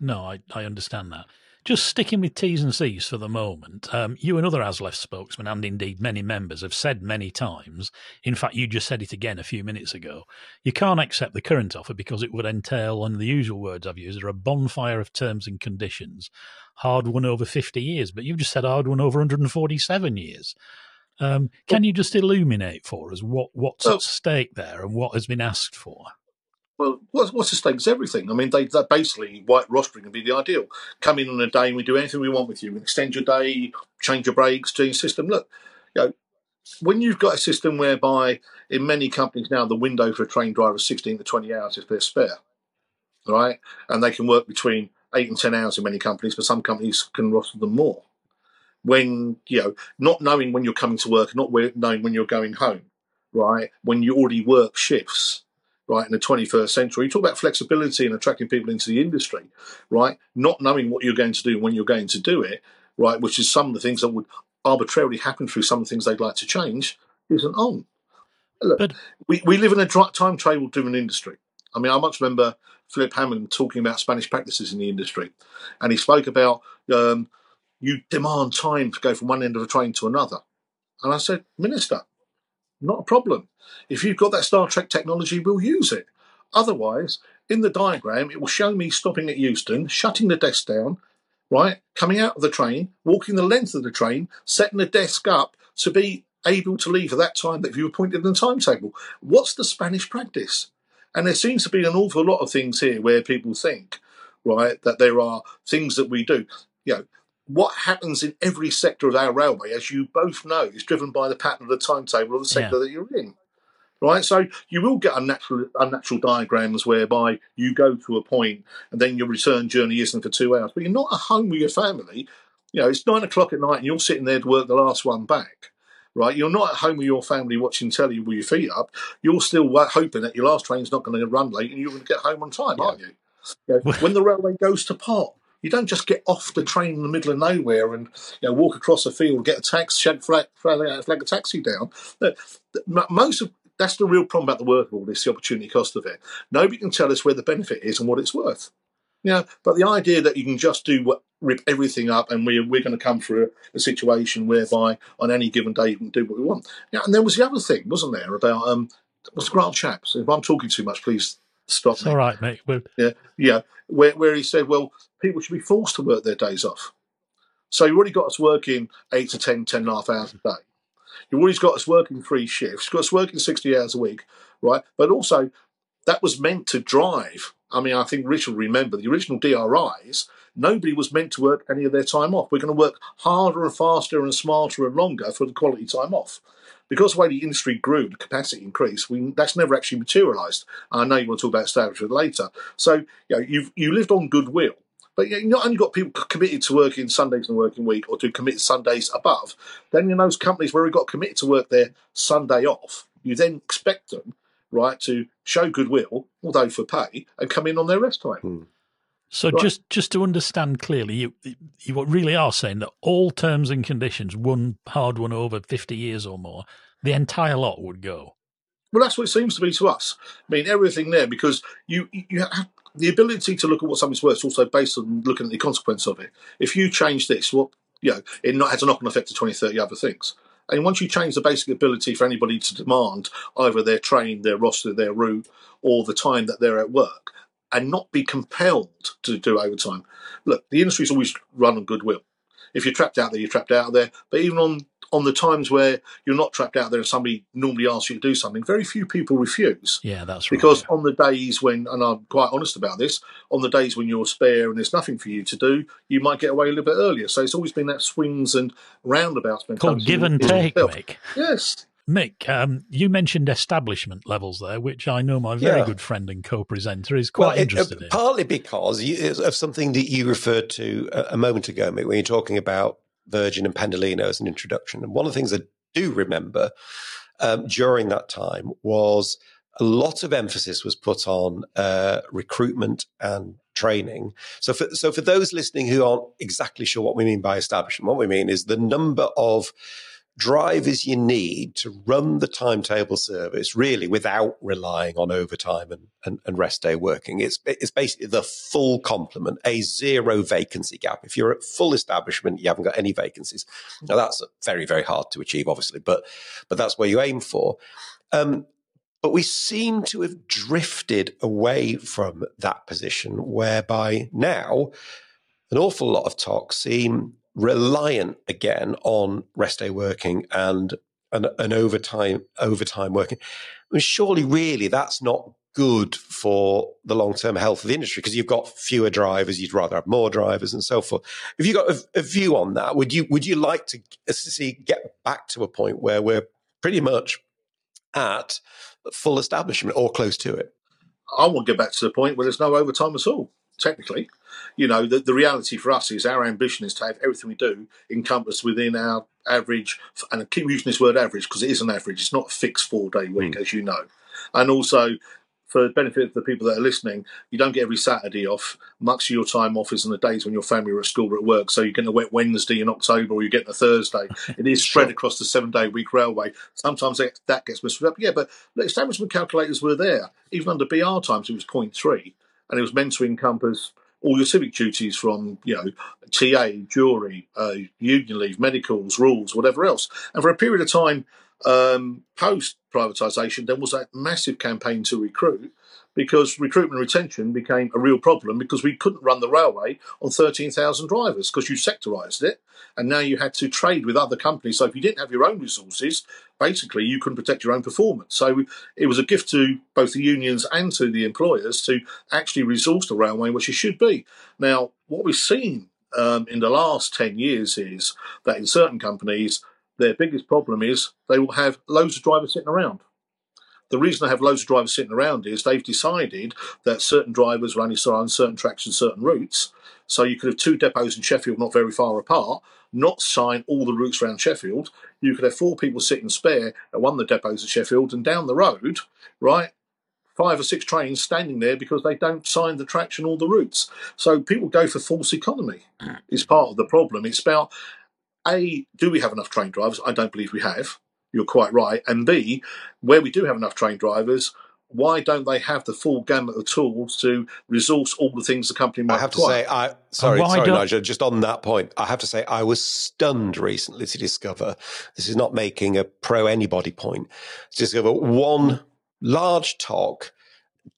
No, I, I understand that. Just sticking with T's and C's for the moment, um, you and other ASLEF spokesmen, and indeed many members, have said many times, in fact, you just said it again a few minutes ago, you can't accept the current offer because it would entail, and the usual words I've used are a bonfire of terms and conditions, hard won over 50 years, but you've just said hard won over 147 years. Um, can you just illuminate for us what, what's well, at stake there and what has been asked for? Well, what's, what's the stakes? Everything. I mean, they, basically white rostering would be the ideal. Come in on a day and we do anything we want with you. We extend your day, change your breaks, change your system. Look, you know, when you've got a system whereby in many companies now the window for a train driver is 16 to 20 hours if they're spare, right? And they can work between eight and 10 hours in many companies, but some companies can roster them more. When, you know, not knowing when you're coming to work, not knowing when you're going home, right? When you already work shifts, right, in the 21st century. You talk about flexibility and attracting people into the industry, right? Not knowing what you're going to do when you're going to do it, right, which is some of the things that would arbitrarily happen through some of the things they'd like to change, isn't on. Look, but, we, we live in a time travel driven industry. I mean, I much remember Philip Hammond talking about Spanish practices in the industry, and he spoke about um, you demand time to go from one end of a train to another. And I said, Minister, not a problem. If you've got that Star Trek technology, we'll use it. Otherwise, in the diagram, it will show me stopping at Euston, shutting the desk down, right, coming out of the train, walking the length of the train, setting the desk up to be able to leave at that time that you appointed in the timetable. What's the Spanish practice? And there seems to be an awful lot of things here where people think, right, that there are things that we do. You know, what happens in every sector of our railway, as you both know, is driven by the pattern of the timetable of the sector yeah. that you're in. Right, so you will get unnatural, unnatural diagrams whereby you go to a point and then your return journey isn't for two hours, but you're not at home with your family. You know, it's nine o'clock at night and you're sitting there to work the last one back right? You're not at home with your family watching telly with your feet up. You're still hoping that your last train's not going to run late and you're going to get home on time, yeah. aren't you? you know, when the railway goes to pot, you don't just get off the train in the middle of nowhere and you know walk across a field, get a taxi, flag, flag, flag a taxi down. Most of that's the real problem about the work of all this, the opportunity cost of it. Nobody can tell us where the benefit is and what it's worth. Yeah, but the idea that you can just do what rip everything up and we're, we're going to come through a, a, situation whereby on any given day you can do what we want. Yeah, and there was the other thing, wasn't there, about um, was Grant Shapps. If I'm talking too much, please stop me. All right, mate. We're... Yeah, yeah. Where, where he said, well, people should be forced to work their days off. So you've already got us working eight to 10, 10 and a half hours a day. You've already got us working three shifts. You've got us working 60 hours a week, right? But also, that was meant to drive. I mean, I think Richard will remember the original DRIs. Nobody was meant to work any of their time off. We're going to work harder and faster and smarter and longer for the quality time off because the way the industry grew, the capacity increased, we, that's never actually materialised. I know you want to talk about establishment later. So, you know, you've you lived on goodwill. But you not only got people committed to working Sundays the working week or to commit Sundays above, then in those companies where we got committed to work their Sunday off, you then expect them, right, to show goodwill, although for pay, and come in on their rest time. Hmm. So just just to understand clearly, you you really are saying that all terms and conditions, one hard one over fifty years or more, the entire lot would go. Well, that's what it seems to be to us. I mean, everything there because you you have the ability to look at what something's worth is also based on looking at the consequence of it. If you change this, what you know, it not, has a knock-on effect to 20, 30 other things. And once you change the basic ability for anybody to demand either their train, their roster, their route, or the time that they're at work, and not be compelled to do overtime. Look, the industry's always run on goodwill. If you're trapped out there, you're trapped out there. But even on on the times where you're not trapped out there and somebody normally asks you to do something, very few people refuse. Yeah, that's right. Because on the days when, and I'm quite honest about this, on the days when you're spare and there's nothing for you to do, you might get away a little bit earlier. So it's always been that swings and roundabouts. Called give and take. Yes. Mick, um, you mentioned establishment levels there, which I know my very yeah. good friend and co-presenter is quite well, interested it, uh, in. Partly because you, of something that you referred to a, a, moment ago, Mick, when you're talking about Virgin and Pendolino as an introduction. And one of the things I do remember um, during that time was a lot of emphasis was put on uh, recruitment and training. So for, so for those listening who aren't exactly sure what we mean by establishment, what we mean is the number of drivers you need to run the timetable service really without relying on overtime and, and, and, rest day working. It's, it's basically the full complement, a zero vacancy gap. If you're at full establishment, you haven't got any vacancies. Now that's very, very hard to achieve, obviously, but, but that's where you aim for. Um, but we seem to have drifted away from that position whereby now an awful lot of TOCs seem reliant again on rest day working and an, an overtime overtime working. I mean, surely, really, that's not good for the long term health of the industry because you've got fewer drivers. You'd rather have more drivers and so forth. Have you got a, a view on that? Would you would you like to uh, see get back to a point where we're pretty much at full establishment or close to it? I want to get back to the point where there's no overtime at all technically. You know, the, the reality for us is our ambition is to have everything we do encompassed within our average, and I keep using this word average because it is an average, it's not a fixed four day week, mm. as you know. And also, for the benefit of the people that are listening, you don't get every Saturday off. Much of your time off is on the days when your family are at school or at work. So you're getting a wet Wednesday in October or you're getting a Thursday. (laughs) It is spread across the seven day week railway. Sometimes that gets messed up. Yeah, but the establishment calculators were there. Even under BR times, it was 0.3 and it was meant to encompass all your civic duties from you know TA, jury, uh, union leave, medicals, rules, whatever else. And for a period of time um, post privatisation, there was that massive campaign to recruit because recruitment and retention became a real problem because we couldn't run the railway on 13,000 drivers because you sectorised it and now you had to trade with other companies. So if you didn't have your own resources, basically you couldn't protect your own performance. So it was a gift to both the unions and to the employers to actually resource the railway, which it should be. Now, what we've seen um, in the last 10 years is that in certain companies, their biggest problem is they will have loads of drivers sitting around. The reason they have loads of drivers sitting around is they've decided that certain drivers are only on certain tracks and certain routes. So you could have two depots in Sheffield not very far apart, not sign all the routes around Sheffield. You could have four people sitting spare at one of the depots at Sheffield and down the road, right? Five or six trains standing there because they don't sign the traction all the routes. So people go for false economy mm. is part of the problem. It's about a, do we have enough train drivers? I don't believe we have. You're quite right. And B, where we do have enough train drivers, why don't they have the full gamut of tools to resource all the things the company might I have require? to say, I sorry, sorry, Nigel. Just on that point, I have to say, I was stunned recently to discover this is not making a pro anybody point. To discover one large TOC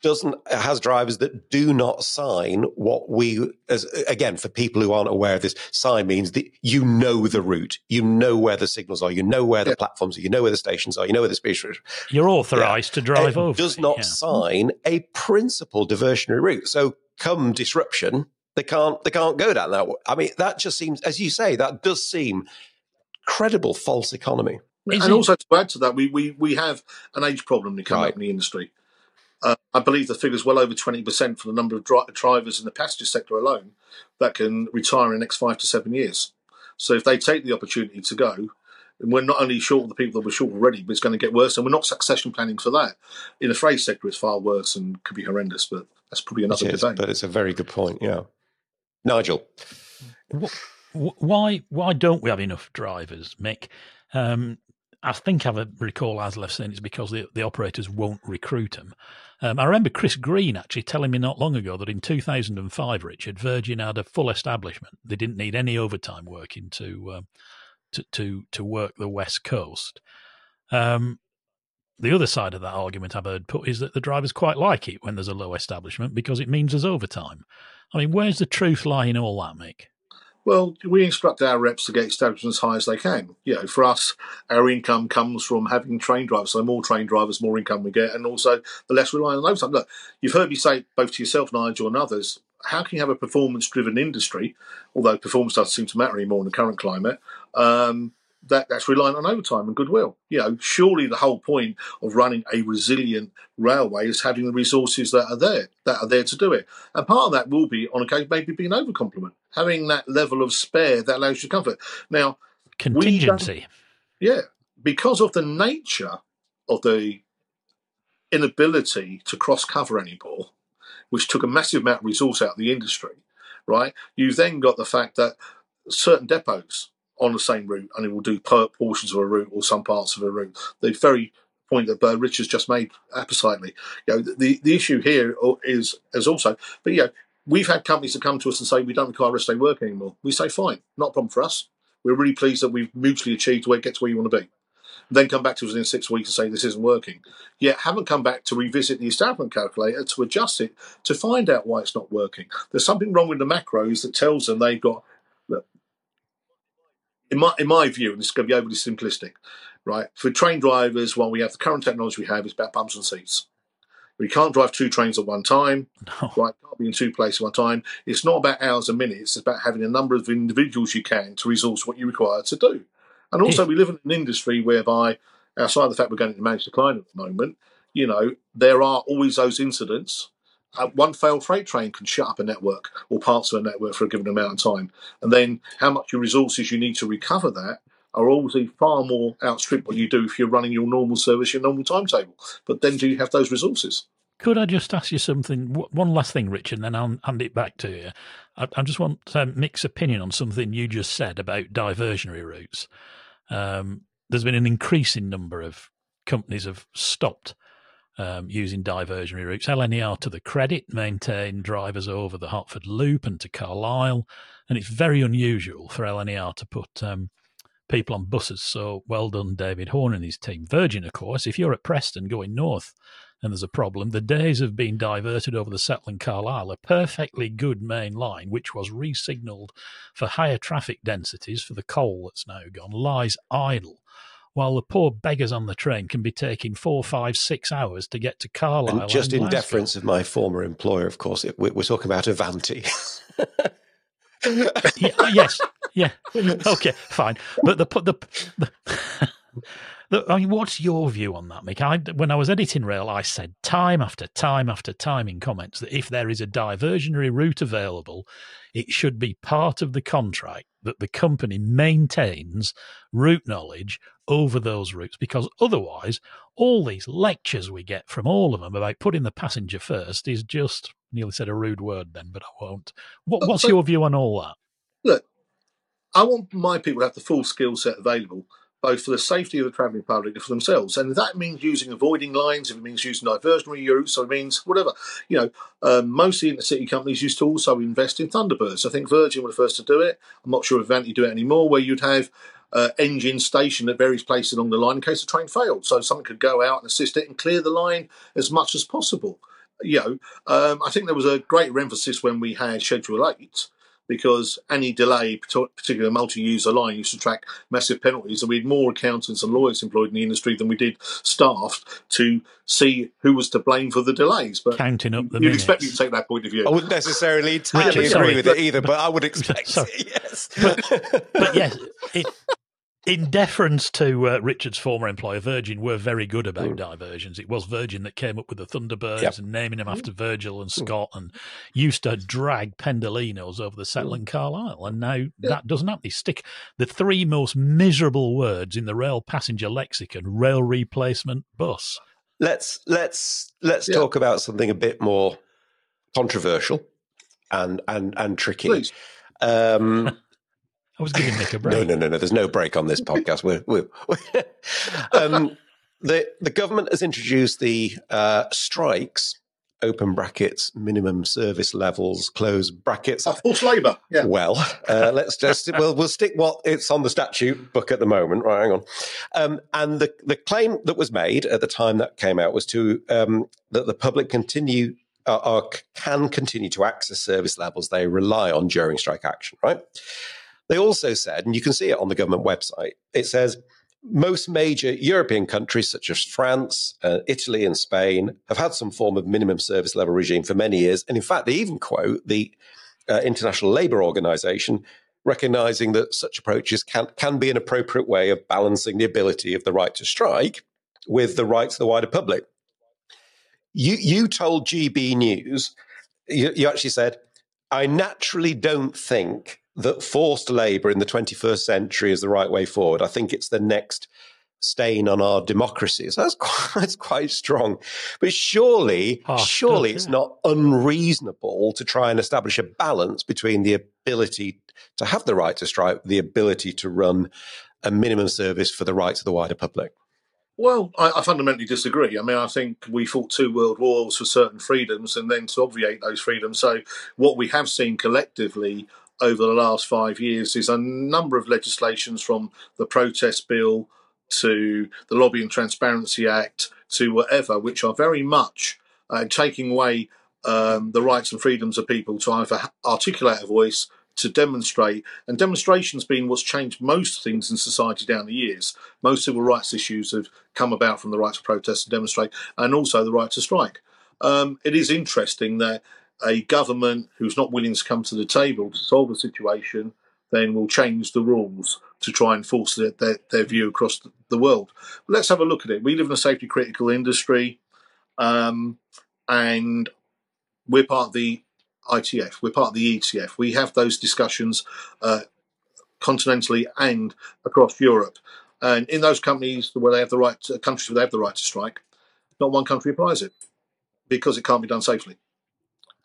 doesn't has drivers that do not sign what we as again for people who aren't aware of this sign means that you know the route you know where the signals are you know where the yeah. platforms are you know where the stations are you know where the speed you're authorized yeah. to drive it over does not yeah. sign a principal diversionary route so come disruption they can't they can't go down that way i mean that just seems as you say that does seem credible false economy Is and it? also to add to that, we, we, we have an age problem in the right. company industry. Uh, I believe the figure is well over 20% for the number of dri- drivers in the passenger sector alone that can retire in the next five to seven years. So if they take the opportunity to go, we're not only short of the people that were short already, but it's going to get worse. And we're not succession planning for that. In the freight sector, it's far worse and could be horrendous, but that's probably another it is, debate. But it's a very good point, yeah. Nigel. Why, why don't we have enough drivers, Mick? Um, I think I recall ASLEF saying it's because the, the operators won't recruit them. Um, I remember Chris Green actually telling me not long ago that in 2005, Richard, Virgin had a full establishment. They didn't need any overtime working to um, to, to to work the West Coast. Um, the other side of that argument I've heard put is that the drivers quite like it when there's a low establishment because it means there's overtime. I mean, where's the truth lie in all that, Mick? Well, we instruct our reps to get establishments as high as they can. You know, for us, our income comes from having train drivers. So, more train drivers, more income we get, and also the less reliant on overtime. Look, you've heard me say both to yourself, Nigel, and others. How can you have a performance-driven industry, although performance doesn't seem to matter anymore in the current climate? Um, that, that's reliant on overtime and goodwill. You know, surely the whole point of running a resilient railway is having the resources that are there, that are there to do it. And part of that will be, on occasion, maybe being over complement, having that level of spare that allows you comfort. Now, contingency. Yeah, because of the nature of the inability to cross cover anymore, which took a massive amount of resource out of the industry, right? You've then got the fact that certain depots on the same route and it will do portions of a route or some parts of a route. The very point that uh, Rich has just made appositely. You know, the, the issue here is, is also, but you know, we've had companies that come to us and say, we don't require rest day work anymore. We say, fine, not a problem for us. We're really pleased that we've mutually achieved where get to where you want to be. Then come back to us in six weeks and say this isn't working. Yet haven't come back to revisit the establishment calculator to adjust it to find out why it's not working. There's something wrong with the macros that tells them they've got. In my in my view, and this is going to be overly simplistic, right? For train drivers, while we have the current technology we have, it's about bumps and seats. We can't drive two trains at one time. No. Right? Can't be in two places at one time. It's not about hours and minutes. It's about having a number of individuals you can to resource what you require to do. And also, we live in an industry whereby, outside of the fact we're going to manage decline at the moment, you know, there are always those incidents. Uh, one failed freight train can shut up a network or parts of a network for a given amount of time. And then how much your resources you need to recover that are obviously far more outstrip what you do if you're running your normal service, your normal timetable. But then do you have those resources? Could I just ask you something? One last thing, Richard, and then I'll hand it back to you. I, I just want to Mick's opinion on something you just said about diversionary routes. Um, there's been an increasing number of companies have stopped um, using diversionary routes. LNER, to the credit, maintain drivers over the Hertford Loop and to Carlisle, and it's very unusual for LNER to put um, people on buses. So well done, David Horne and his team. Virgin, of course, if you're at Preston going north and there's a problem, the days of being diverted over the Settle-Carlisle, a perfectly good main line, which was re-signalled for higher traffic densities for the coal that's now gone, lies idle. While the poor beggars on the train can be taking four, five, six hours to get to Carlisle. And just in deference of my former employer, of course, we're talking about Avanti. (laughs) yeah, uh, yes, yeah, (laughs) okay, fine. But the the, (laughs) the I mean, what's your view on that, Mick? I, when I was editing Rail, I said time after time after time in comments that if there is a diversionary route available, it should be part of the contract that the company maintains route knowledge over those routes because otherwise all these lectures we get from all of them about putting the passenger first is just nearly said a rude word then but i won't what, what's your view on all that look i want my people to have the full skill set available both for the safety of the travelling public and for themselves. And that means using avoiding lines, if it means using diversionary routes, so it means whatever. You know, um, most of the city companies used to also invest in Thunderbirds. I think Virgin were the first to do it. I'm not sure if Avanti do it anymore, where you'd have uh, engine stationed at various places along the line in case the train failed. So someone could go out and assist it and clear the line as much as possible. You know, um, I think there was a greater emphasis when we had Schedule 8 because any delay, particularly a multi-user line, used to track massive penalties, and we had more accountants and lawyers employed in the industry than we did staff to see who was to blame for the delays. But counting up the you'd minutes. expect me to take that point of view. I wouldn't necessarily entirely agree with it either, but I would (laughs) expect it, yes. But, but yes, it, in deference to uh, Richard's former employer, Virgin were very good about mm. diversions. It was Virgin that came up with the Thunderbirds yep. and naming them after Virgil and mm. Scott and used to drag Pendolinos over the Settle and Carlisle. And now that doesn't happen. They stick the three most miserable words in the rail passenger lexicon rail replacement bus. Let's let's let's yeah. talk about something a bit more controversial and and and tricky. Um, (laughs) I was giving Nick a break. no, no, no, no. There's no break on this podcast. We're, we're, (laughs) um, the the government has introduced the uh, strikes. Open brackets, minimum service levels, close brackets. Oh, forced labour. Yeah. Well, uh, let's just we'll we'll stick what it's on the statute book at the moment. Right, hang on. Um, and the the claim that was made at the time that came out was to um, that the public continue uh, can continue to access service levels they rely on during strike action. Right. They also said, and you can see it on the government website, it says most major European countries, such as France, uh, Italy, and Spain, have had some form of minimum service level regime for many years. And in fact, they even quote the uh, International Labour Organization, recognizing that such approaches can, can be an appropriate way of balancing the ability of the right to strike with the rights of the wider public. You, you told GB News, you, you actually said, I naturally don't think that forced labour in the 21st century is the right way forward. I think it's the next stain on our democracy. So that's (laughs) quite, that's quite strong. But surely, oh, surely it's not unreasonable to try and establish a balance between the ability to have the right to strike, the ability to run a minimum service for the rights of the wider public. Well, I, I, fundamentally disagree. I mean, I think we fought two world wars for certain freedoms and then to obviate those freedoms. So, what we have seen collectively over the last five years is a number of legislations from the protest bill to the Lobby and Transparency Act to whatever, which are very much uh, taking away um, the rights and freedoms of people to either articulate a voice to demonstrate. And demonstration's been what's changed most things in society down the years. Most civil rights issues have come about from the right to protest and demonstrate, and also the right to strike. Um, it is interesting that a government who's not willing to come to the table to solve a situation then will change the rules to try and force their, their, their view across the world. But let's have a look at it. We live in a safety critical industry, um, and we're part of the ITF. We're part of the ETF. We have those discussions uh, continentally and across Europe. And in those companies where they have the right, to, countries where they have the right to strike, not one country applies it because it can't be done safely.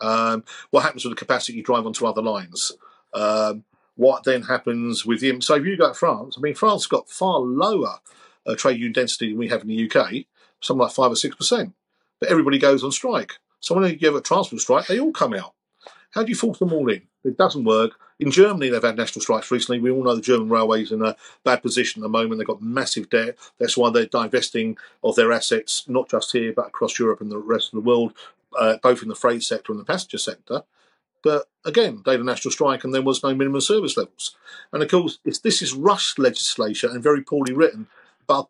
Um, what happens with the capacity you drive onto other lines? Um, what then happens with the so if you go to France, I mean France has got far lower uh, trade union density than we have in the UK, something like five or six percent. But everybody goes on strike. So when you have a transport strike, they all come out. How do you force them all in? It doesn't work. In Germany, they've had national strikes recently. We all know the German railways in a bad position at the moment. They've got massive debt. That's why they're divesting of their assets, not just here, but across Europe and the rest of the world, uh, both in the freight sector and the passenger sector. But again, they had a national strike and there was no minimum service levels. And of course, this is rushed legislation and very poorly written. But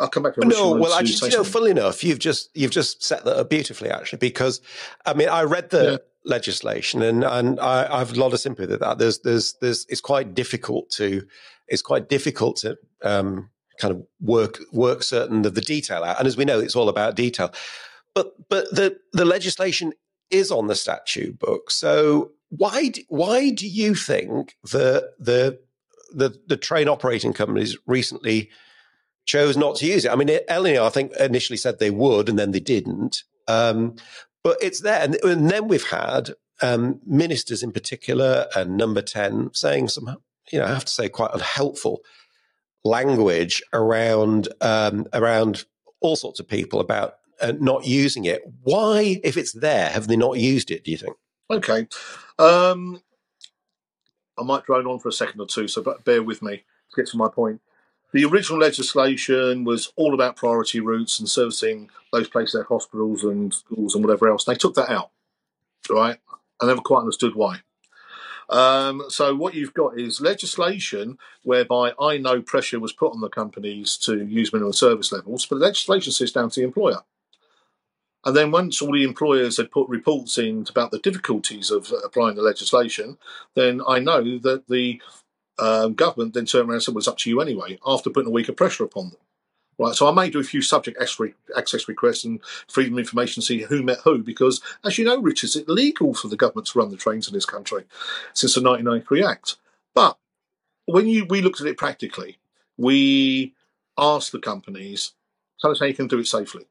I'll come back to no. Well, I actually, you know, funnily enough, you've just you've just set that up beautifully, actually, because I mean, I read the yeah legislation, and and I, I, have a lot of sympathy with that. There's there's there's it's quite difficult to it's quite difficult to um, kind of work work certain of the detail out, and as we know, it's all about detail. But but the the legislation is on the statute book, so why do, why do you think the the the train operating companies recently chose not to use it? I mean, LNER, I think initially said they would, and then they didn't. Um, but it's there. And, and then we've had um, ministers in particular and number 10 saying some, you know, I have to say quite unhelpful language around, um, around all sorts of people about uh, not using it. Why, if it's there, have they not used it, do you think? Okay. Um, I might drone on for a second or two, so bear with me to get to my point. The original legislation was all about priority routes and servicing those places like hospitals and schools and whatever else. They took that out, right? I never quite understood why. Um, so what you've got is legislation whereby I know pressure was put on the companies to use minimum service levels, but the legislation sits down to the employer. And then once all the employers had put reports in about the difficulties of applying the legislation, then I know that the um, government then turned around and said, well, it's up to you anyway, after putting a week of pressure upon them. Right, so I may do a few subject access requests and freedom of information, see who met who, because as you know, Rich, it's illegal for the government to run the trains in this country since the 1993 Act. But when you we looked at it practically, we asked the companies, tell us how you can do it safely.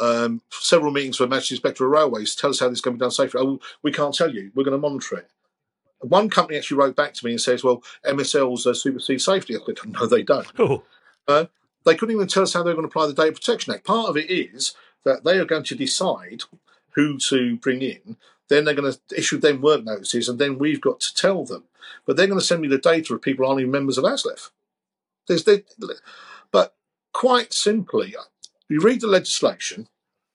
Um, several meetings with Manchester Inspector of Railways, tell us how this can be done safely. Oh, we can't tell you. We're going to monitor it. One company actually wrote back to me and says, "Well, MSLs uh, supersede safety." I said, "No, they don't." (laughs) Oh. Uh, they couldn't even tell us how they're going to apply the Data Protection Act. Part of it is that they are going to decide who to bring in. Then they're going to issue them work notices, and then we've got to tell them. But they're going to send me the data of people aren't even members of ASLEF. There's, they, but quite simply, you read the legislation.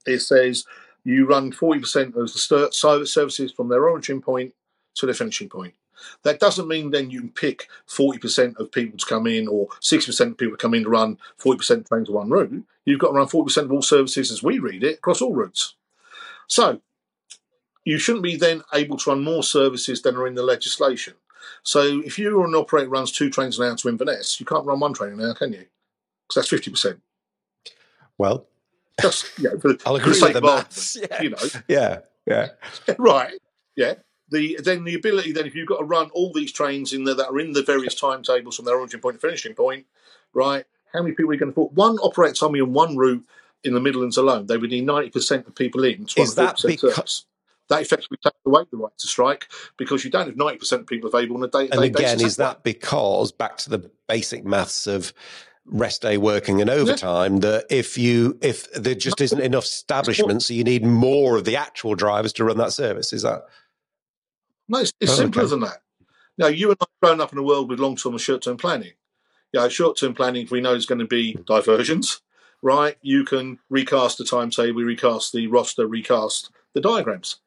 It says you run 40% of the service services from their origin point to their finishing point. That doesn't mean then you can pick 40% of people to come in or 60% of people to come in to run 40% trains on one route. You've got to run 40% of all services as we read it across all routes. So you shouldn't be then able to run more services than are in the legislation. So if you're an operator runs two trains an hour to Inverness, you can't run one train an hour, can you? Because that's 50%. Well, just you know, for, (laughs) I'll agree with the maths. Yeah. You know, yeah, yeah, (laughs) right, yeah the then the ability then if you've got to run all these trains in there that are in the various timetables from their origin point to finishing point, right? how many people are you going to put? One operates told me on one route in the Midlands alone, they would need 90% of people in. Is that because... That effectively takes away the right to strike because you don't have 90% of people available on a day And again, is that because, back to the basic maths of rest day working and overtime yeah. that if you if there just isn't enough establishments so you need more of the actual drivers to run that service is that? No it's, it's oh, simpler okay. than that. Now you and i have grown up in a world with long-term and short-term planning. Yeah short-term planning we know is going to be diversions right? You can recast the timetable recast the roster recast the diagrams.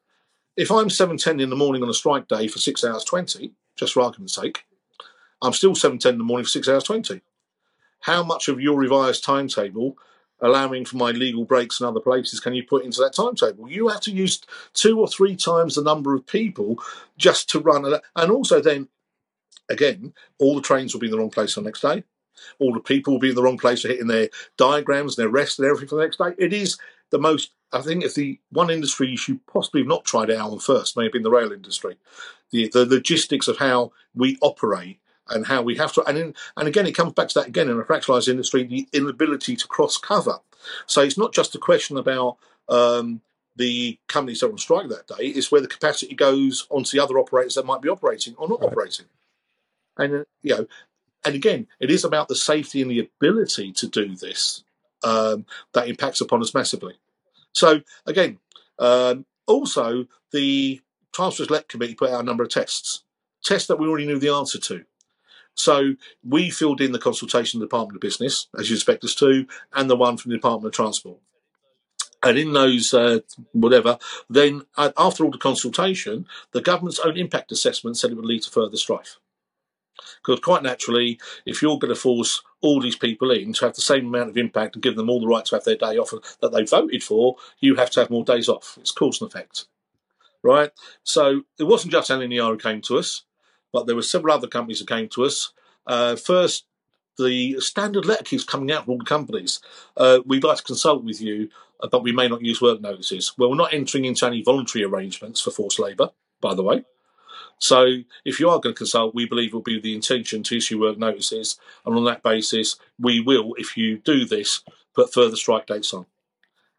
If i'm 7.10 in the morning on a strike day for 6 hours 20 just for argument's sake i'm still 7.10 in the morning for 6 hours 20 how much of your revised timetable allowing for my legal breaks and other places can you put into that timetable? You have to use two or three times the number of people just to run. And also, then again, all the trains will be in the wrong place on the next day. All the people will be in the wrong place for hitting their diagrams, and their rest, and everything for the next day. It is the most, I think, if the one industry you should possibly have not tried it out on first may have been the rail industry. The, the logistics of how we operate and how we have to. And in, and again, it comes back to that again in a fractionalised industry, the inability to cross cover. So it's not just a question about um, the companies that are on strike that day; it's where the capacity goes onto the other operators that might be operating or not right. operating. And uh, you know, and again, it is about the safety and the ability to do this um, that impacts upon us massively. So again, um, also the Transport Select Committee put out a number of tests, tests that we already knew the answer to. So we filled in the consultation Department of Business, as you expect us to, and the one from the Department of Transport. And in those, uh, whatever, then after all the consultation, the government's own impact assessment said it would lead to further strife. Because quite naturally, if you're going to force all these people in to have the same amount of impact and give them all the right to have their day off that they voted for, you have to have more days off. It's cause and effect. Right? So it wasn't just who came to us but there were several other companies that came to us. Uh, first, the standard letter keeps coming out from all the companies. Uh, we'd like to consult with you, uh, but we may not use work notices. Well, we're not entering into any voluntary arrangements for forced labour, by the way. So, if you are going to consult, we believe it will be the intention to issue work notices, and on that basis, we will, if you do this, put further strike dates on.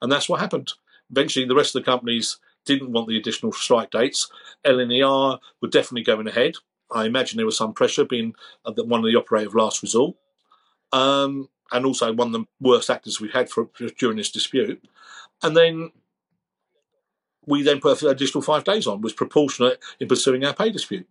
And that's what happened. Eventually, the rest of the companies didn't want the additional strike dates. LNER were definitely going ahead. I imagine there was some pressure being uh, one of the operator of last resort, um, and also one of the worst actors we've had for, during this dispute. And then we then put an additional five days on, was proportionate in pursuing our pay dispute.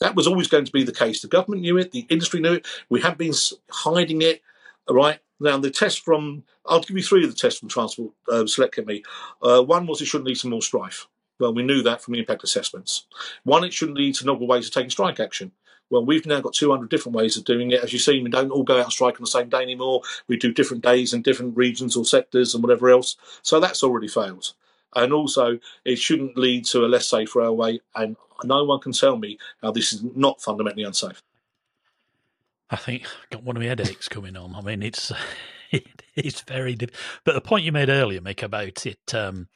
That was always going to be the case. The government knew it, the industry knew it. We hadn't been hiding it. Right now, the test from I'll give you three of the tests from Transport uh, Select Committee. Uh, one was it shouldn't lead to more strife. Well, we knew that from the impact assessments. One, it shouldn't lead to novel ways of taking strike action. Well, we've now got 200 different ways of doing it. As you see, we don't all go out strike on the same day anymore. We do different days in different regions or sectors and whatever else. So that's already failed. And also, it shouldn't lead to a less safe railway. And no one can tell me how this is not fundamentally unsafe. I think I've got one of my headaches coming on. I mean, it's (laughs) it's very. Diff- but the point you made earlier, Mick, about it. Um,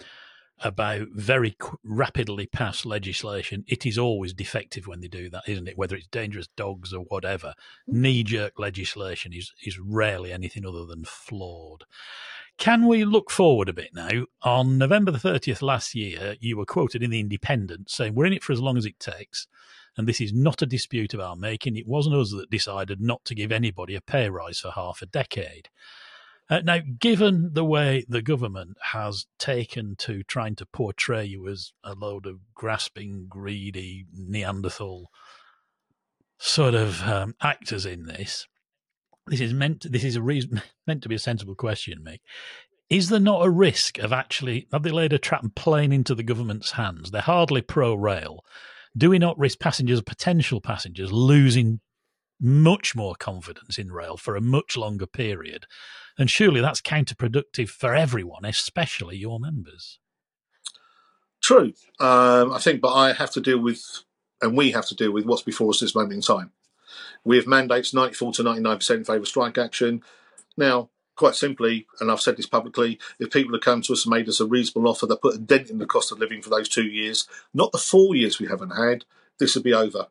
about very qu- rapidly passed legislation, it is always defective when they do that, isn't it? Whether it's dangerous dogs or whatever, mm. knee jerk legislation is, is rarely anything other than flawed. Can we look forward a bit now? On November the 30th last year, you were quoted in The Independent saying, We're in it for as long as it takes. And this is not a dispute of our making. It wasn't us that decided not to give anybody a pay rise for half a decade. Uh, now, given the way the government has taken to trying to portray you as a load of grasping, greedy Neanderthal sort of um, actors in this, this is meant. To, this is a reason (laughs) meant to be a sensible question, Mick. Is there not a risk of actually have they laid a trap and playing into the government's hands? They're hardly pro rail. Do we not risk passengers, potential passengers, losing much more confidence in rail for a much longer period and surely that's counterproductive for everyone, especially your members. True. Um, I think, but I have to deal with, and we have to deal with what's before us at this moment in time. We have mandates 94 to 99% in favour of strike action. Now, quite simply, and I've said this publicly, if people had come to us and made us a reasonable offer that put a dent in the cost of living for those two years, not the four years we haven't had, this would be over.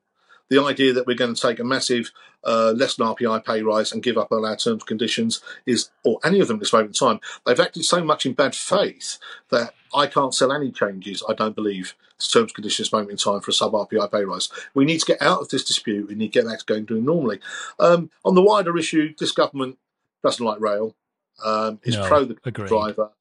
The idea that we're going to take a massive uh, less than RPI pay rise and give up on our terms and conditions is, or any of them at this moment in time, they've acted so much in bad faith that I can't sell any changes, I don't believe, terms and conditions at this moment in time for a sub RPI pay rise. We need to get out of this dispute. We need to get back to going doing normally. Um, on the wider issue, this government doesn't like rail. Um, is No, pro the agreed. driver.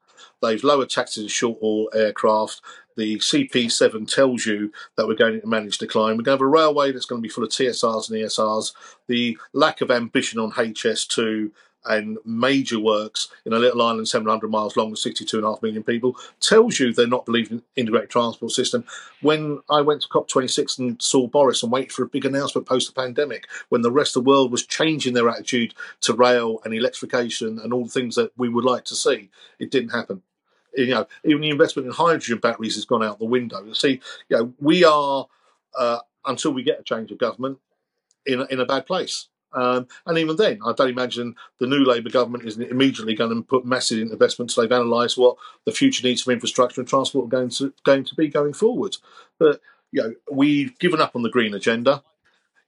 They've lowered taxes on short haul aircraft. The CP7 tells you that we're going into managed decline. We're going to have a railway that's going to be full of TSRs and ESRs. The lack of ambition on HS2 and major works in a little island 700 miles long with 62.5 million people tells you they're not believing in integrated transport system. When I went to COP26 and saw Boris and waited for a big announcement post the pandemic, when the rest of the world was changing their attitude to rail and electrification and all the things that we would like to see, it didn't happen you know, even the investment in hydrogen batteries has gone out the window. You see, you know, we are uh, until we get a change of government in in a bad place. Um, and even then, I don't imagine the new Labour government is immediately going to put massive investments. They've analysed what the future needs for infrastructure and transport are going to going to be going forward. But you know, we've given up on the green agenda.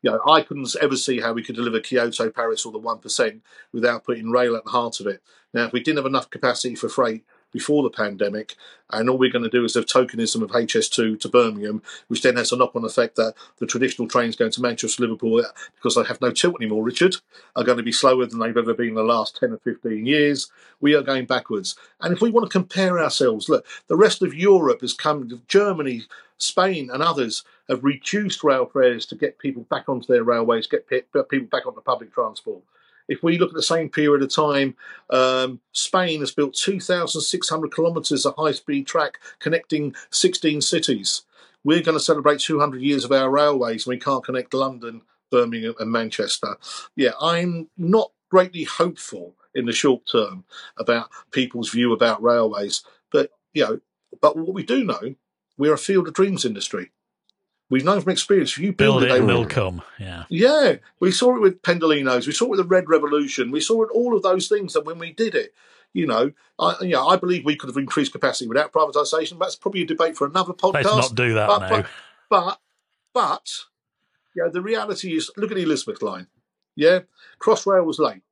You know, I couldn't ever see how we could deliver Kyoto, Paris, or the one percent without putting rail at the heart of it. Now, if we didn't have enough capacity for freight before the pandemic, and all we're going to do is have tokenism of HS2 to Birmingham, which then has a knock on effect that the traditional trains going to Manchester, Liverpool, uh, because they have no tilt anymore, Richard, are going to be slower than they've ever been in the last 10 or 15 years. We are going backwards. And if we want to compare ourselves, look, the rest of Europe has come, Germany, Spain, and others have reduced rail fares to get people back onto their railways, get people back onto public transport. If we look at the same period of time, um, Spain has built 2,600 kilometres of high speed track connecting 16 cities. We're going to celebrate 200 years of our railways and we can't connect London, Birmingham, and Manchester. Yeah, I'm not greatly hopeful in the short term about people's view about railways. But, you know, but what we do know, we're a field of dreams industry. We've known from experience. If you build, Build it, it they will come. Yeah. yeah, we saw it with Pendolinos. We saw it with the Red Revolution. We saw it all of those things that when we did it, you know, I, you know, I believe we could have increased capacity without privatisation. That's probably a debate for another podcast. Let's not do that but, now. but, but, but, you know, the reality is, look at the Elizabeth line. Yeah, Crossrail was late.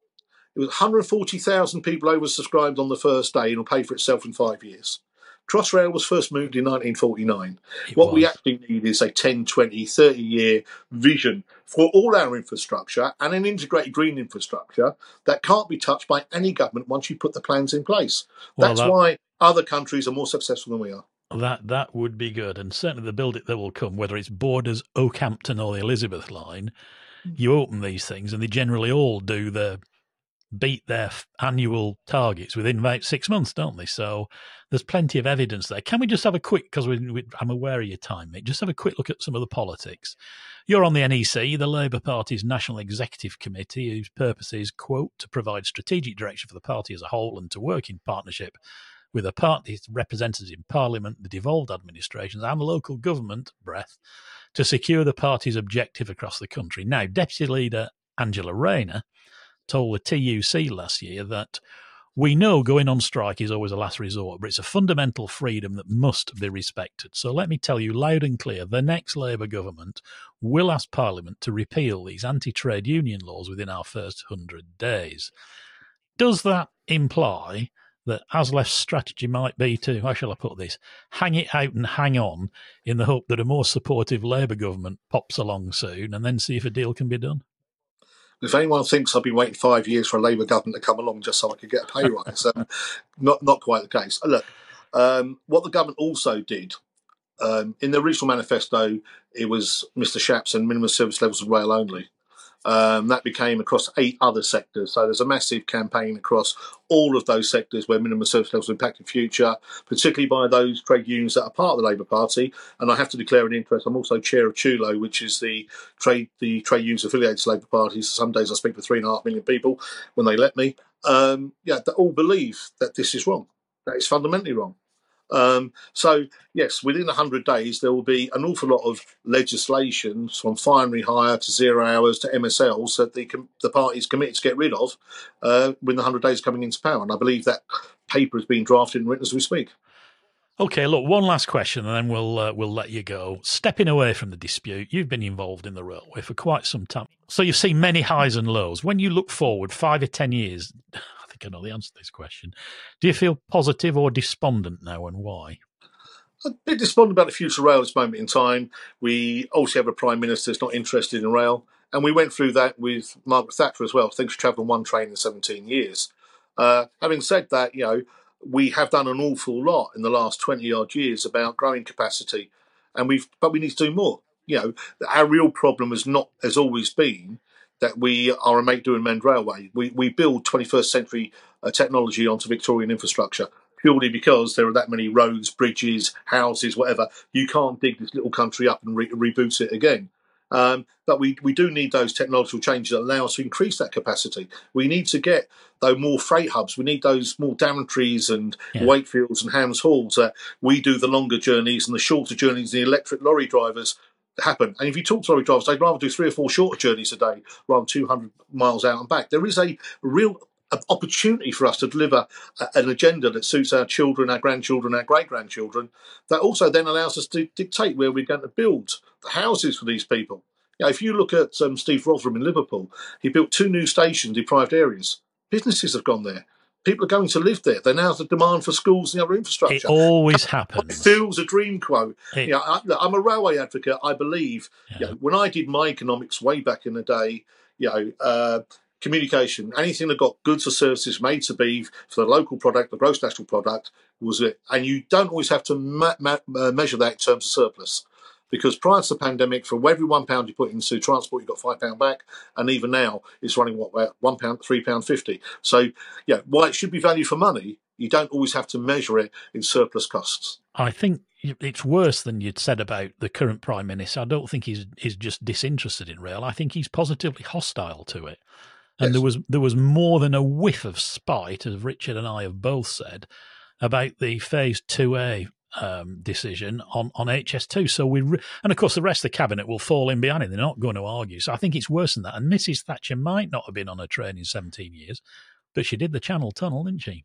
It was 140,000 people oversubscribed on the first day and will pay for itself in five years. Crossrail was first moved in 1949. It What we actually need is a 10, 20, 30 year vision for all our infrastructure and an integrated green infrastructure that can't be touched by any government once you put the plans in place. Well, That's that- why other countries are more successful than we are. That that would be good, and certainly the build it that will come, whether it's Borders, Okehampton, or the Elizabeth line. Hmm. You open these things, and they generally all do the beat their annual targets within about six months, don't they? So there's plenty of evidence there. Can we just have a quick, because I'm aware of your time, mate, just have a quick look at some of the politics. You're on the NEC, the Labour Party's National Executive Committee, whose purpose is, quote, to provide strategic direction for the party as a whole and to work in partnership with the party's representatives in Parliament, the devolved administrations, and local government, breath, to secure the party's objective across the country. Now, Deputy Leader Angela Rayner told the TUC last year that we know going on strike is always a last resort, but it's a fundamental freedom that must be respected. So let me tell you loud and clear the next Labour government will ask Parliament to repeal these anti trade union laws within our first 100 days. Does that imply that ASLEF's strategy might be to, how shall I put this, hang it out and hang on in the hope that a more supportive Labour government pops along soon and then see if a deal can be done? If anyone thinks I've been waiting five years for a Labour government to come along just so I could get a pay rise, um, not not quite the case. Look, um, what the government also did um, in the original manifesto, it was Mr. Shapps and minimum service levels of rail only. Um, that became across eight other sectors. So there's a massive campaign across all of those sectors where minimum service levels impact in future, particularly by those trade unions that are part of the Labour Party. And I have to declare an interest. I'm also chair of TULO, which is the trade the trade unions affiliated to Labour Party. So some days I speak to three and a half million people when they let me. Um, yeah, that all believe that this is wrong. That is fundamentally wrong. Um, so yes, within 100 days there will be an awful lot of legislation from finery hire to zero hours to MSLs that the the party is committed to get rid of uh, when the 100 days coming into power. And I believe that paper is being drafted and written as we speak. Okay, look, one last question, and then we'll uh, we'll let you go. Stepping away from the dispute, you've been involved in the railway for quite some time, so you've seen many highs and lows. When you look forward five or ten years, I know the answer to this question. Do you feel positive or despondent now, and why? a bit despondent about the future of rail at this moment in time. We also have a prime minister that's not interested in rail, and we went through that with Margaret Thatcher as well. I think travelled on one train in 17 years. Uh, having said that, you know, we have done an awful lot in the last 20 odd years about growing capacity, and we've but we need to do more. You know, our real problem has not has always been that we are a make do and mend railway. We we build 21st century uh, technology onto Victorian infrastructure purely because there are that many roads, bridges, houses, whatever. You can't dig this little country up and re- reboot it again. Um, but we, we do need those technological changes that allow us to increase that capacity. We need to get though more freight hubs. We need those more Daventries and yeah. Wakefields and Hams Halls that we do the longer journeys and the shorter journeys. The electric lorry drivers happen. And if you talk to lorry drivers, they'd rather do three or four shorter journeys a day rather than 200 miles out and back. There is a real opportunity for us to deliver an agenda that suits our children, our grandchildren, our great grandchildren, that also then allows us to dictate where we're going to build the houses for these people. You know, if you look at um, Steve Rotheram in Liverpool, he built two new stations, deprived areas. Businesses have gone there. People are going to live there. There now is a demand for schools and other infrastructure. It always happens. It feels a dream quote. It, you know, I, am a railway advocate. I believe yeah. you know, when I did my economics way back in the day, you know, uh, communication, anything that got goods or services made to be for the local product, the gross national product, was it. And you don't always have to ma- ma- uh, measure that in terms of surplus. Because prior to the pandemic, for every one pound you put into transport, you got five pound back, and even now it's running what about one pound, three pound fifty. So, yeah, while it should be value for money, you don't always have to measure it in surplus costs. I think it's worse than you'd said about the current prime minister. I don't think he's he's just disinterested in rail. I think he's positively hostile to it. And yes. there was there was more than a whiff of spite, as Richard and I have both said, about the Phase Two A um, decision on, on HS2. So we, re- and of course, the rest of the cabinet will fall in behind it. They're not going to argue. So I think it's worse than that. And Mrs. Thatcher might not have been on a train in 17 years, but she did the Channel Tunnel, didn't she?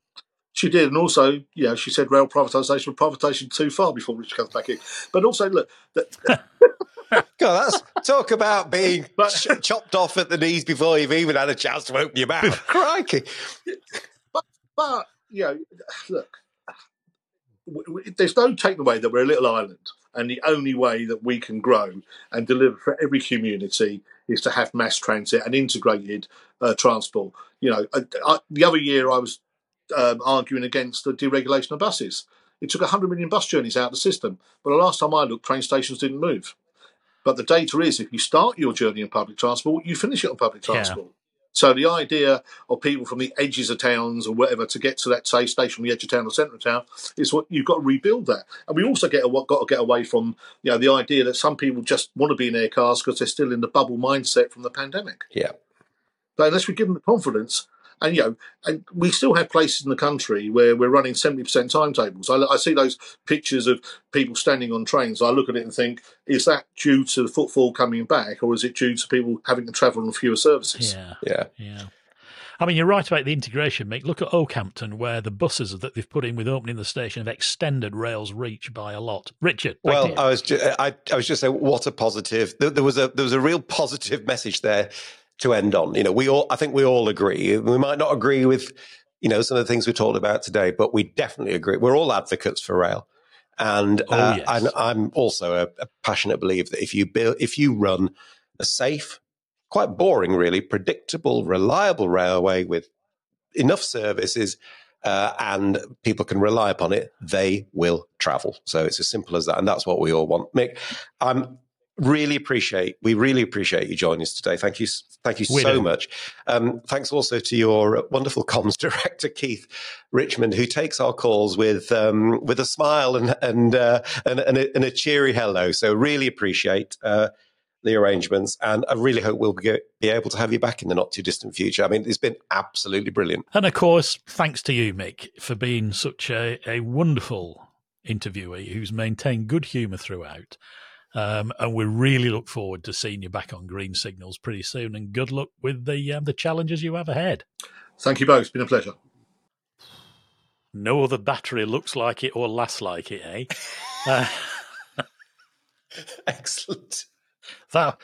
She did, and also, you know, she said rail privatisation, privatisation too far before Richard comes back in. But also, look, that, (laughs) God, that's talk about being (laughs) but, ch- chopped off at the knees before you've even had a chance to open your mouth. (laughs) Crikey! But, but you know, look, w- w- there's no taking away that we're a little island, and the only way that we can grow and deliver for every community is to have mass transit and integrated uh, transport. You know, I, I, the other year I was um, arguing against the deregulation of buses. It took 100 million bus journeys out of the system, but the last time I looked, train stations didn't move. But the data is if you start your journey in public transport, you finish it on public transport. Yeah. So the idea of people from the edges of towns or whatever to get to that say station from the edge of town or centre of town is what you've got to rebuild that. And we also get what got to get away from you know the idea that some people just want to be in their cars because they're still in the bubble mindset from the pandemic. Yeah. But unless we give them the confidence and you know, and we still have places in the country where we're running seventy percent timetables. I, I, see those pictures of people standing on trains. I look at it and think, is that due to the footfall coming back, or is it due to people having to travel on fewer services? Yeah, yeah, yeah. I mean, you're right about the integration, Mick. Look at Okehampton, where the buses that they've put in with opening the station have extended rail's reach by a lot. Richard, well, I was just, I, I was just saying, what a positive. There, there was a there was a real positive message there to end on. You know, we all, I think we all agree. We might not agree with, you know, some of the things we talked about today, but we definitely agree. We're all advocates for rail. And, oh, uh, yes. and I'm also a, a passionate believer that if you build, if you run a safe, quite boring, really, predictable, reliable railway with enough services uh, and people can rely upon it, they will travel. So it's as simple as that. And that's what we all want. Mick, I'm really appreciate we really appreciate you joining us today. Thank you thank you so much. Um, thanks also to your wonderful comms (laughs) director keith richmond who takes our calls with um, with a smile and and, uh, and, and, a, and, a, cheery hello. So really appreciate uh, the arrangements and i really hope we'll be, be able to have you back in the not too distant future. I mean it's been absolutely brilliant. And of course thanks to you mick for being such a, a wonderful interviewee who's maintained good humour throughout um, and we really look forward to seeing you back on Green Signals pretty soon. And good luck with the um, the challenges you have ahead. Thank you both. It's been a pleasure. no other battery looks like it or lasts like it, eh? (laughs) uh, Excellent. That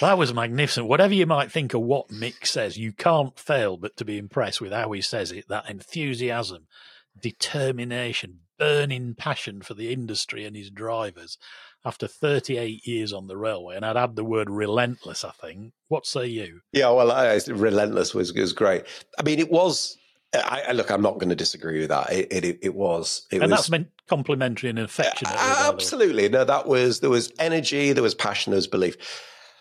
that was magnificent. Whatever you might think of what Mick says, you can't fail but to be impressed with how he says it. That enthusiasm, determination, burning passion for the industry and his drivers. After 38 years on the railway, and I'd add the word relentless. I think. What say you? Yeah, well, I, relentless was was great. I mean, it was. I, I look, I'm not going to disagree with that. It it, it was. It and was, that's meant complimentary and affectionate. Uh, absolutely. No, that was there was energy, there was passion, there was belief. There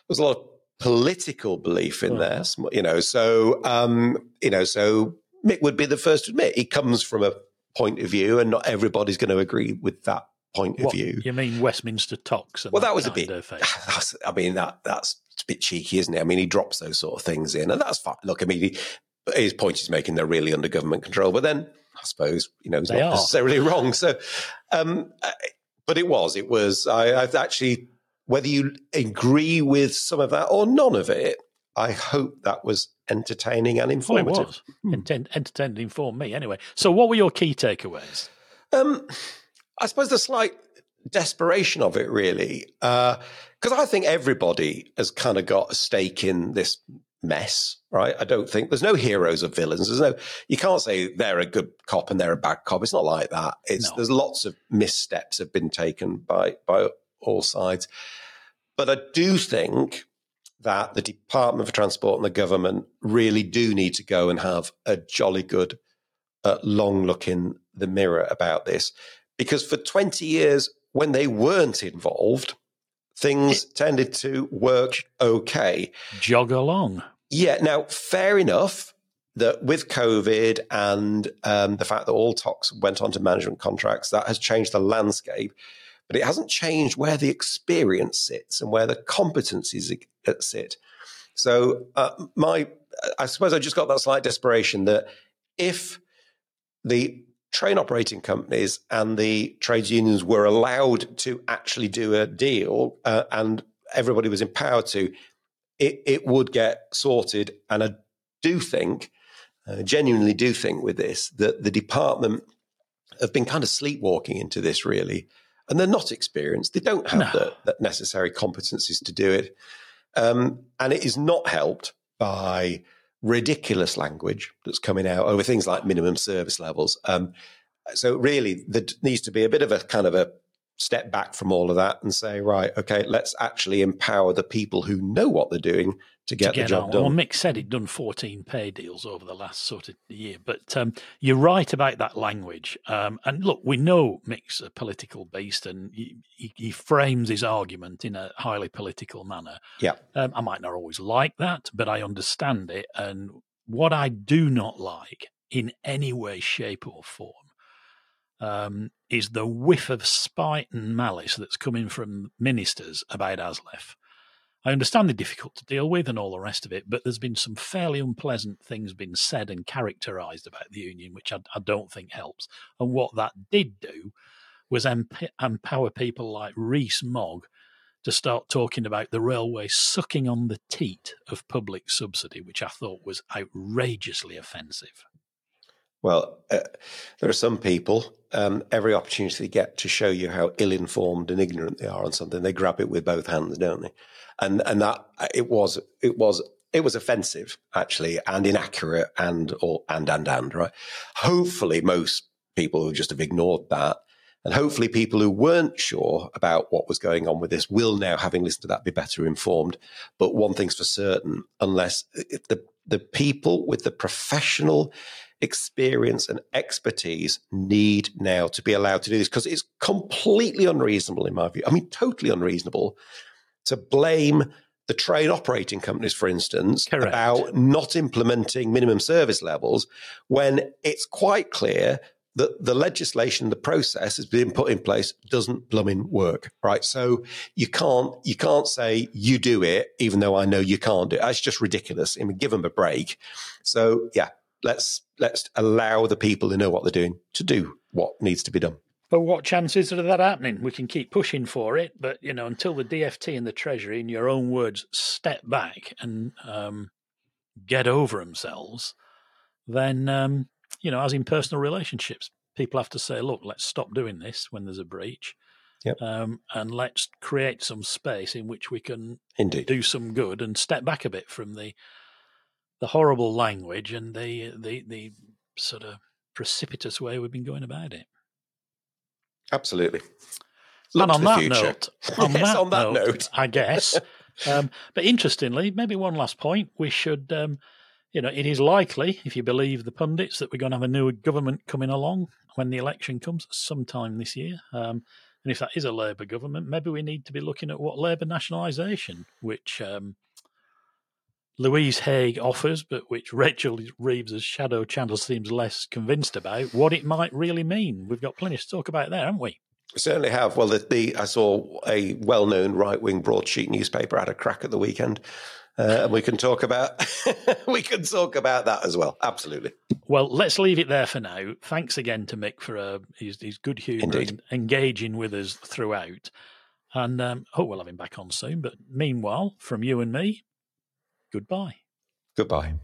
was a lot of political belief in oh. there, you know. So, um, you know, so Mick would be the first to admit he comes from a point of view, and not everybody's going to agree with that point of view. You mean Westminster TOCs? well, that, that was a bit. (laughs) I mean, that that's a bit cheeky, isn't it? I mean, he drops those sort of things in, and that's fine. Look, I mean, he, his point is making they're really under government control, but then I suppose you know he's they not are. necessarily (laughs) wrong. So, um, but it was, it was. I, I've actually, whether you agree with some of that or none of it, I hope that was entertaining and informative. Well, it was hmm. Ent- entertaining, informed me anyway. So, what were your key takeaways? Um, I suppose the slight desperation of it, really, because uh, I think everybody has kind of got a stake in this mess, right? I don't think there's no heroes or villains. There's no you can't say they're a good cop and they're a bad cop. It's not like that. It's no. there's lots of missteps have been taken by by all sides. But I do think that the Department for Transport and the government really do need to go and have a jolly good uh, long look in the mirror about this. Because for 20 years, when they weren't involved, things it, tended to work okay. Jog along. Yeah. Now, fair enough that with COVID and um, the fact that all TOCs went on to management contracts, that has changed the landscape, but it hasn't changed where the experience sits and where the competencies sit. So, uh, my, I suppose I just got that slight desperation that if the train operating companies and the trades unions were allowed to actually do a deal uh, and everybody was empowered to, it, it would get sorted. And I do think, uh, genuinely do think with this, that the department have been kind of sleepwalking into this really. And they're not experienced. They don't have no. the, the, necessary competencies to do it. Um, and it is not helped by ridiculous language that's coming out over things like minimum service levels. Um, so really, there needs to be a bit of a kind of a step back from all of that and say, right, okay, let's actually empower the people who know what they're doing to get, to get the job on. done. Well, Mick said he'd done 14 pay deals over the last sort of year, but um, you're right about that language. Um, and look, we know Mick's a political beast and he, he, he, frames his argument in a highly political manner. Yeah. Um, I might not always like that, but I understand it. And what I do not like in any way, shape, or form um, is the whiff of spite and malice that's coming from ministers about ASLEF. I understand they're difficult to deal with and all the rest of it, but there's been some fairly unpleasant things being said and characterised about the union, which I, I, don't think helps. And what that did do was emp- empower people like Rees-Mogg to start talking about the railway sucking on the teat of public subsidy, which I thought was outrageously offensive. Well, uh, there are some people, um, every opportunity they get to show you how ill informed and ignorant they are on something, they grab it with both hands, don't they? And and that it was it was it was offensive actually and inaccurate and or and and and right. Hopefully, most people who just have ignored that. And hopefully, people who weren't sure about what was going on with this will now, having listened to that, be better informed. But one thing's for certain: unless the the people with the professional experience and expertise need now to be allowed to do this because it's completely unreasonable, in my view. I mean, totally unreasonable to blame the train operating companies, for instance, Correct. about not implementing minimum service levels when it's quite clear that the legislation, the process has been put in place doesn't blooming work, right? So you can't you can't say you do it even though I know you can't do it. It's just ridiculous. I mean, give them a break. So yeah, let's let's allow the people who know what they're doing to do what needs to be done. But what chances are that happening? We can keep pushing for it, but you know, until the DFT and the Treasury, in your own words, step back and um, get over themselves, then um, you know, as in personal relationships, people have to say, look, let's stop doing this when there's a breach. Yep. Um, and let's create some space in which we can Indeed. do some good and step back a bit from the the horrible language and the the the sort of precipitous way we've been going about it. Absolutely. and on that note, (laughs) on, Yes, that, on that note, note. I guess. um, but interestingly, maybe one last point: we should, um, you know, it is likely, if you believe the pundits, that we're going to have a new government coming along when the election comes sometime this year. Um, and if that is a Labour government, maybe we need to be looking at what Labour nationalisation, which um, Louise Haig offers, but which Rachel Reeves as Shadow Chancellor seems less convinced about, what it might really mean. We've got plenty to talk about there, haven't we? We certainly have. Well, the, the I saw a well-known right-wing broadsheet newspaper had a crack at the weekend, uh, and we can talk about (laughs) we can talk about that as well. Absolutely. Well, let's leave it there for now. Thanks again to Mick for uh, his, his good humour and engaging with us throughout. And um, hope we'll have him back on soon. But meanwhile, from you and me, goodbye. Goodbye.